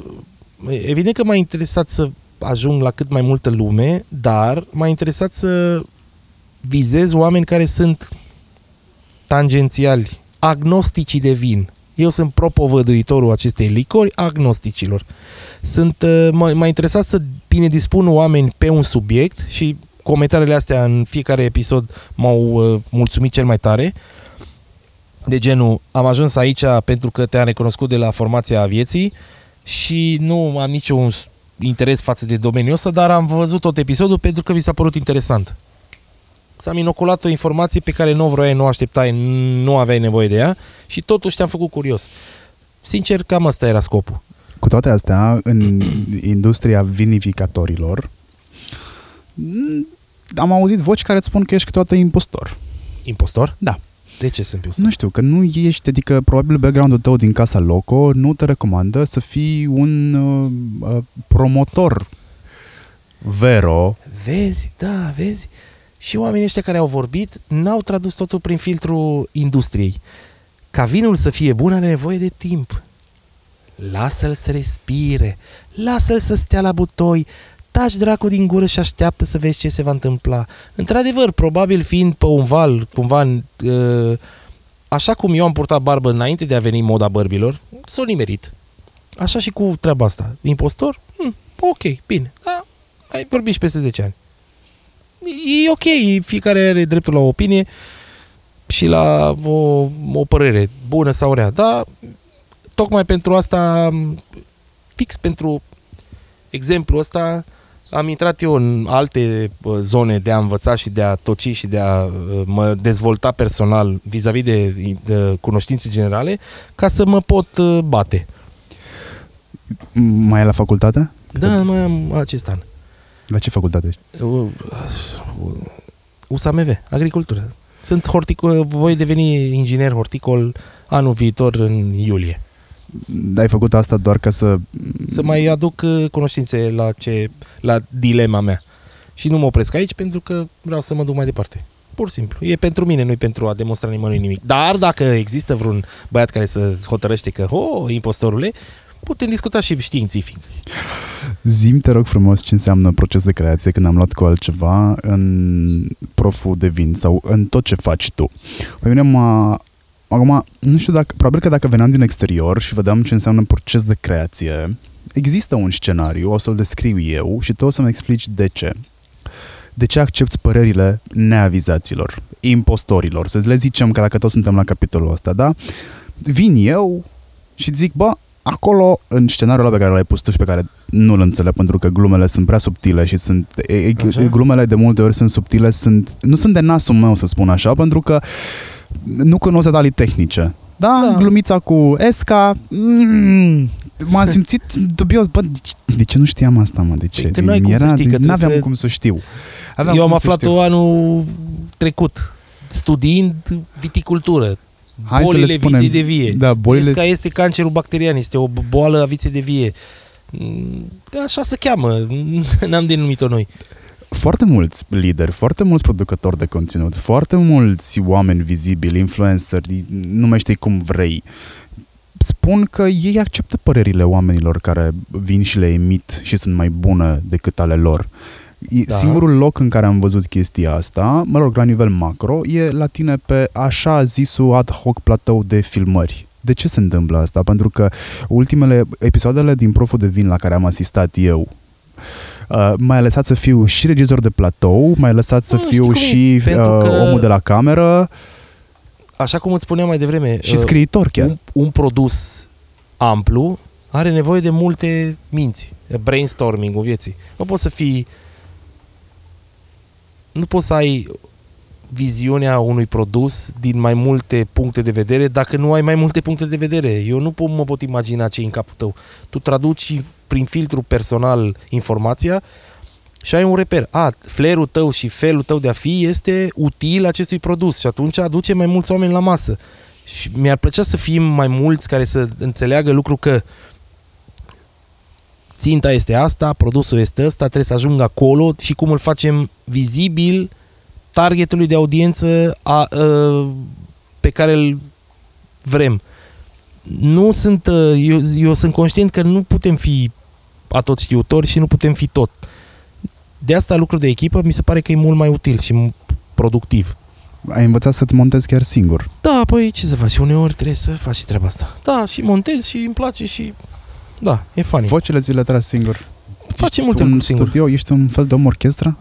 evident că m-a interesat să ajung la cât mai multă lume, dar m-a interesat să vizez oameni care sunt tangențiali, agnosticii de vin. Eu sunt propovăduitorul acestei licori agnosticilor. Sunt, uh, m-a interesat să bine dispun oameni pe un subiect și comentariile astea în fiecare episod m-au uh, mulțumit cel mai tare. De genul, am ajuns aici pentru că te-am recunoscut de la formația vieții și nu am niciun interes față de domeniul ăsta, dar am văzut tot episodul pentru că mi s-a părut interesant. S-am inoculat o informație pe care nu o vroiai, nu o așteptai, nu aveai nevoie de ea și totuși te-am făcut curios. Sincer, cam asta era scopul. Cu toate astea, în industria vinificatorilor, am auzit voci care îți spun că ești câteodată impostor. Impostor? Da. De ce sunt impostor? Nu știu, că nu ești, adică probabil background-ul tău din casa Loco nu te recomandă să fii un uh, uh promotor vero. Vezi, da, vezi. Și oamenii ăștia care au vorbit n-au tradus totul prin filtrul industriei. Ca vinul să fie bun are nevoie de timp. Lasă-l să respire, lasă-l să stea la butoi, taci dracu din gură și așteaptă să vezi ce se va întâmpla. Într-adevăr, probabil fiind pe un val, cumva, uh, așa cum eu am purtat barbă înainte de a veni moda bărbilor, s-o nimerit. Așa și cu treaba asta. Impostor? Hm, ok, bine. Da, ai vorbit și peste 10 ani. E ok, fiecare are dreptul la o opinie și la o, o părere bună sau rea, dar tocmai pentru asta, fix pentru exemplu ăsta, am intrat eu în alte zone de a învăța și de a toci și de a mă dezvolta personal vis-a-vis de, de cunoștințe generale ca să mă pot bate. Mai e la facultate? Da, mai am acest an. La ce facultate ești? USAMV, agricultură. Sunt horticol, voi deveni inginer horticol anul viitor în iulie. Ai făcut asta doar ca să... Să mai aduc uh, cunoștințe la, ce, la dilema mea. Și nu mă opresc aici pentru că vreau să mă duc mai departe. Pur și simplu. E pentru mine, nu pentru a demonstra nimănui nimic. Dar dacă există vreun băiat care să hotărăște că, oh, impostorule, putem discuta și științific. Zim, te rog frumos, ce înseamnă proces de creație când am luat cu altceva în proful de vin sau în tot ce faci tu. Pe mine m-a Acum, nu știu dacă, probabil că dacă veneam din exterior și vedeam ce înseamnă proces de creație, există un scenariu, o să-l descriu eu și tu o să-mi explici de ce. De ce accepti părerile neavizaților, impostorilor, să le zicem că dacă toți suntem la capitolul ăsta, da? Vin eu și zic, bă, acolo, în scenariul ăla pe care l-ai pus tu și pe care nu-l înțeleg pentru că glumele sunt prea subtile și sunt e, glumele de multe ori sunt subtile, sunt, nu sunt de nasul meu să spun așa, pentru că nu cunosc detalii tehnice. Da, da. glumița cu Esca, mm, m-am simțit dubios, bă, de, de ce nu știam asta, mă, de ce? Păi că nu ai cum să știi, că n-aveam să... cum să știu. Aveam Eu am aflat-o anul trecut, studiind viticultură, Hai bolile să le spunem. viței de vie. Da, bolile... Esca este cancerul bacterian, este o boală a viței de vie. Mm, așa se cheamă, n-am denumit-o noi foarte mulți lideri, foarte mulți producători de conținut, foarte mulți oameni vizibili, influenceri, numește cum vrei, spun că ei acceptă părerile oamenilor care vin și le emit și sunt mai bune decât ale lor. E Da. Singurul loc în care am văzut chestia asta, mă rog, la nivel macro, e la tine pe așa zisul ad hoc platou de filmări. De ce se întâmplă asta? Pentru că ultimele episoadele din Proful de Vin la care am asistat eu, Uh, m-ai lăsat să fiu și regizor de platou, m-ai lăsat să Nu, știi fiu cum e? și uh, Pentru că- omul de la cameră Așa cum îți spuneam mai devreme, și uh, scriitor chiar. un, un produs amplu are nevoie de multe minți. Brainstorming-ul vieții. Nu poți să fii... Nu poți să ai viziunea unui produs din mai multe puncte de vedere dacă nu ai mai multe puncte de vedere. Eu nu pot, mă pot imagina ce e în capul tău. Tu traduci prin filtru personal informația și ai un reper. A, flerul tău și felul tău de a fi este util acestui produs și atunci aduce mai mulți oameni la masă. Și mi-ar plăcea să fim mai mulți care să înțeleagă lucru că ținta este asta, produsul este ăsta, trebuie să ajungă acolo și cum îl facem vizibil targetului de audiență a, a, pe care îl vrem. Nu sunt, uh, eu, eu sunt conștient că nu putem fi atot știutori și nu putem fi tot. De asta lucru de echipă mi se pare că e mult mai util și productiv. Ai învățat să-ți montezi chiar singur. Da, păi ce să faci? Uneori trebuie să faci și treaba asta. Da, și montez și îmi place și... Da, e funny. Vocele ți le tragi singur. Facem Ești multe un lucruri singur. studio, ești un fel de om orchestră?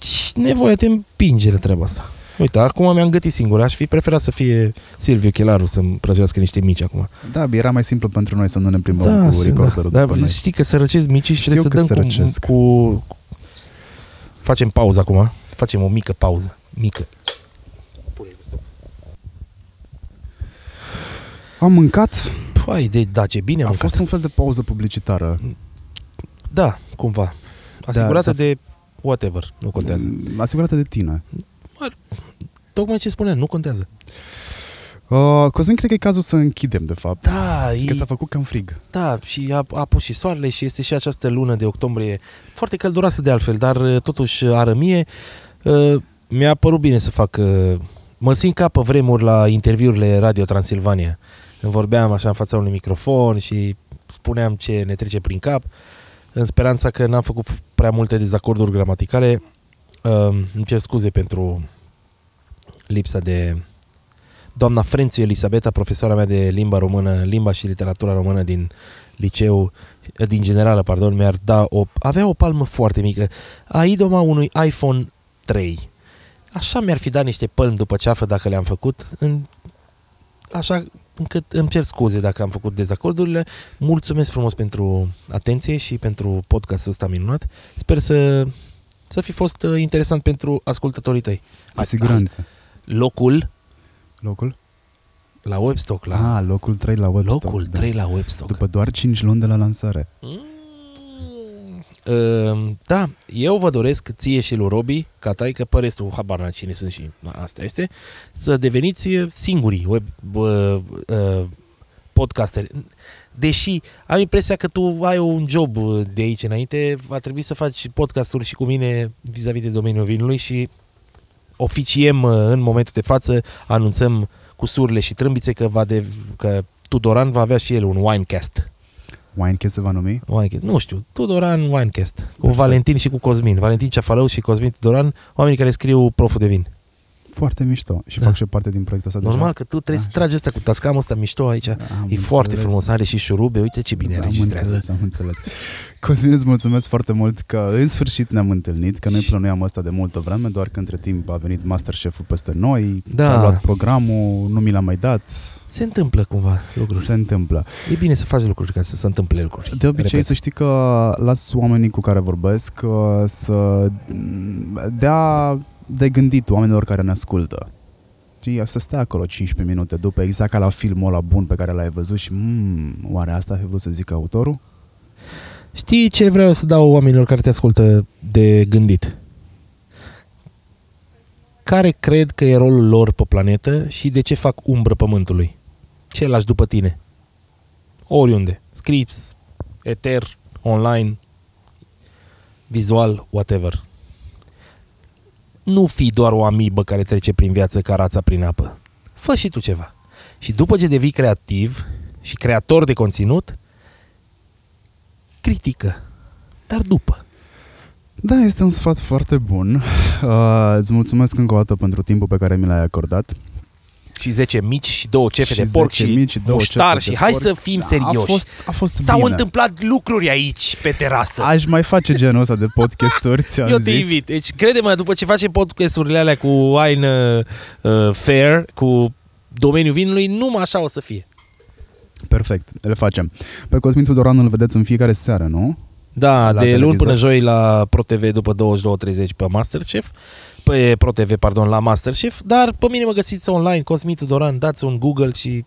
Și nevoia te împinge la treaba asta. Uite, acum mi-am gătit singur. Aș fi preferat să fie Silviu Chelaru să-mi prăjească niște mici acum. Da, era mai simplu pentru noi să nu ne plimbăm cu să- recorderul da, după da, noi. știi că să răcesc micii și Știu trebuie să că dăm se cu, răcesc. cu... Facem pauză acum. Facem o mică pauză. Mică. Am mâncat, Păi, de, da, ce bine am a mâncat. fost un fel de pauză publicitară. Da, cumva. Asigurată s-a- de whatever. Nu contează. Mm, Asigurată de tine. Tocmai ce spuneam, nu contează. Uh, Cosmin, cred că e cazul să închidem, de fapt. Da, e, Că s-a făcut cam frig. da, și a, a pus și soarele și este și această lună de octombrie foarte călduroasă de altfel, dar uh, totuși ară mie. Uh, Mi-a părut bine să fac... uh, Mă simt ca pe vremuri la interviurile Radio Transilvania. Îmi vorbeam așa în fața unui microfon și spuneam ce ne trece prin cap, în speranța că n-am făcut prea multe dezacorduri gramaticale. Uh, Îmi cer scuze pentru lipsa de doamna Frențiu Elisabeta, profesoara mea de limba română, limba și literatura română din liceu, din generală, pardon, mi-ar da o, avea o palmă foarte mică, a idoma unui iPhone 3. Așa mi-ar fi dat niște pălmi după ceafă dacă le-am făcut, în, așa încât îmi cer scuze dacă am făcut dezacordurile. Mulțumesc frumos pentru atenție și pentru podcastul ăsta minunat. Sper să, să fi fost uh, interesant pentru ascultătorii tăi. Cu siguranță. Locul Locul? la Webstock, la Ah, locul 3 la Webstock. locul da. 3 la Webstock. După doar 5 luni de la lansare. Mm, uh, da, eu vă doresc ție și lui Robi, ca tai că pe restul, habar n cine sunt și na, asta este, să deveniți singurii web, uh, uh, podcasteri. Deși am impresia că tu ai un job de aici înainte, va trebui să faci podcasturi și cu mine vis-a-vis de domeniul vinului și oficiem uh, în momentul de față, anunțăm cu surle și trâmbițe că, va de, că Tudoran va avea și el un winecast. Winecast se va numi? Winecast. Nu știu, Tudoran Winecast. Cu Perfect. Valentin și cu Cosmin. Valentin Ceafalău și Cosmin Tudoran, oamenii care scriu proful de vin. Foarte mișto. Și Da. fac și parte din proiectul ăsta Normal deja. că tu trebuie să Așa. tragi asta cu tascamul ăsta mișto aici. Am e foarte înțeles. frumos, are și șurube, uite ce bine am înregistrează. înțeles, am înțeles. Cosmin, îți mulțumesc foarte mult că în sfârșit ne-am întâlnit, că noi Și- plănuiam asta de multă vreme, doar că între timp a venit Masterchef-ul peste noi, Da. s-a luat programul, nu mi l-a mai dat, Se întâmplă cumva lucruri. se întâmplă. E bine să faci lucruri ca să se întâmple lucruri. De obicei Repet. să știi că las oamenii cu care vorbesc uh, să dea de gândit oamenilor care ne ascultă. Știi, să stea acolo 15 minute după, exact ca la filmul ăla bun pe care l-ai văzut și mm, oare asta a fi vrut să zică autorul? Știi ce vreau să dau oamenilor care te ascultă de gândit? Care cred că e rolul lor pe planetă și de ce fac umbră pământului? Ce lași după tine? Oriunde. Scripts, eter, online, vizual, whatever. Nu fi doar o amibă care trece prin viață ca rața prin apă. Fă și tu ceva. Și după ce devii creativ și creator de conținut, critică. Dar după. Da, este un sfat foarte bun. Uh, îți mulțumesc încă o dată pentru timpul pe care mi l-ai acordat. Și 10 mici și două cefe Și de porc 10 și mici și două muștar cefe și de hai porc. să fim A serioși. fost, a fost S-au bine. întâmplat lucruri aici pe terasă. Aș mai face genul ăsta de podcasturi, ți-am Eu zis. te invit. Deci, crede-mă, după ce facem podcasturile alea cu wine uh, uh, fair, cu domeniul vinului, numai așa o să fie. Perfect, le facem. Pe Cosmin Tudoran îl vedeți în fiecare seară, nu? Da, La de luni televizor? până joi la ProTV după 22.30 pe Masterchef, pe ProTV, pardon, la Masterchef, dar pe mine mă găsiți online, Cosmin Tudoran, dați un Google și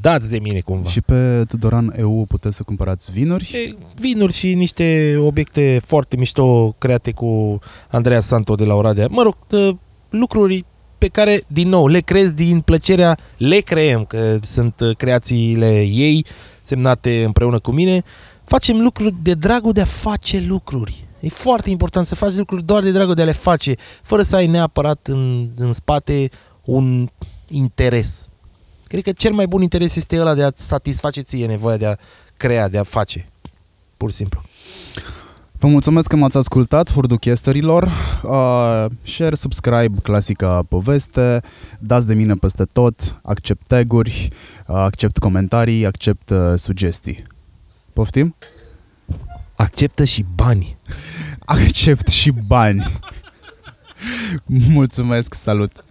dați de mine cumva. Și pe Tudoran EU puteți să cumpărați vinuri. E, vinuri și niște obiecte foarte mișto create cu Andreea Santo de la Oradea. Mă rog, tă, lucruri pe care, din nou, le creez din plăcerea, le creăm, că sunt uh, creațiile ei, semnate împreună cu mine. Facem lucruri de dragul de a face lucruri. E foarte important să faci lucruri doar de dragul de a le face, fără să ai neapărat în, în spate un interes. Cred că cel mai bun interes este ăla de a-ți satisface ție nevoia de a crea, de a face. Pur și simplu. Vă mulțumesc că m-ați ascultat, hurduchesterilor. Uh, share, subscribe, clasica poveste. Dați de mine peste tot. Accept taguri, uh, accept comentarii, accept uh, sugestii. Poftim? Acceptă și bani. Accept și bani. Mulțumesc, salut!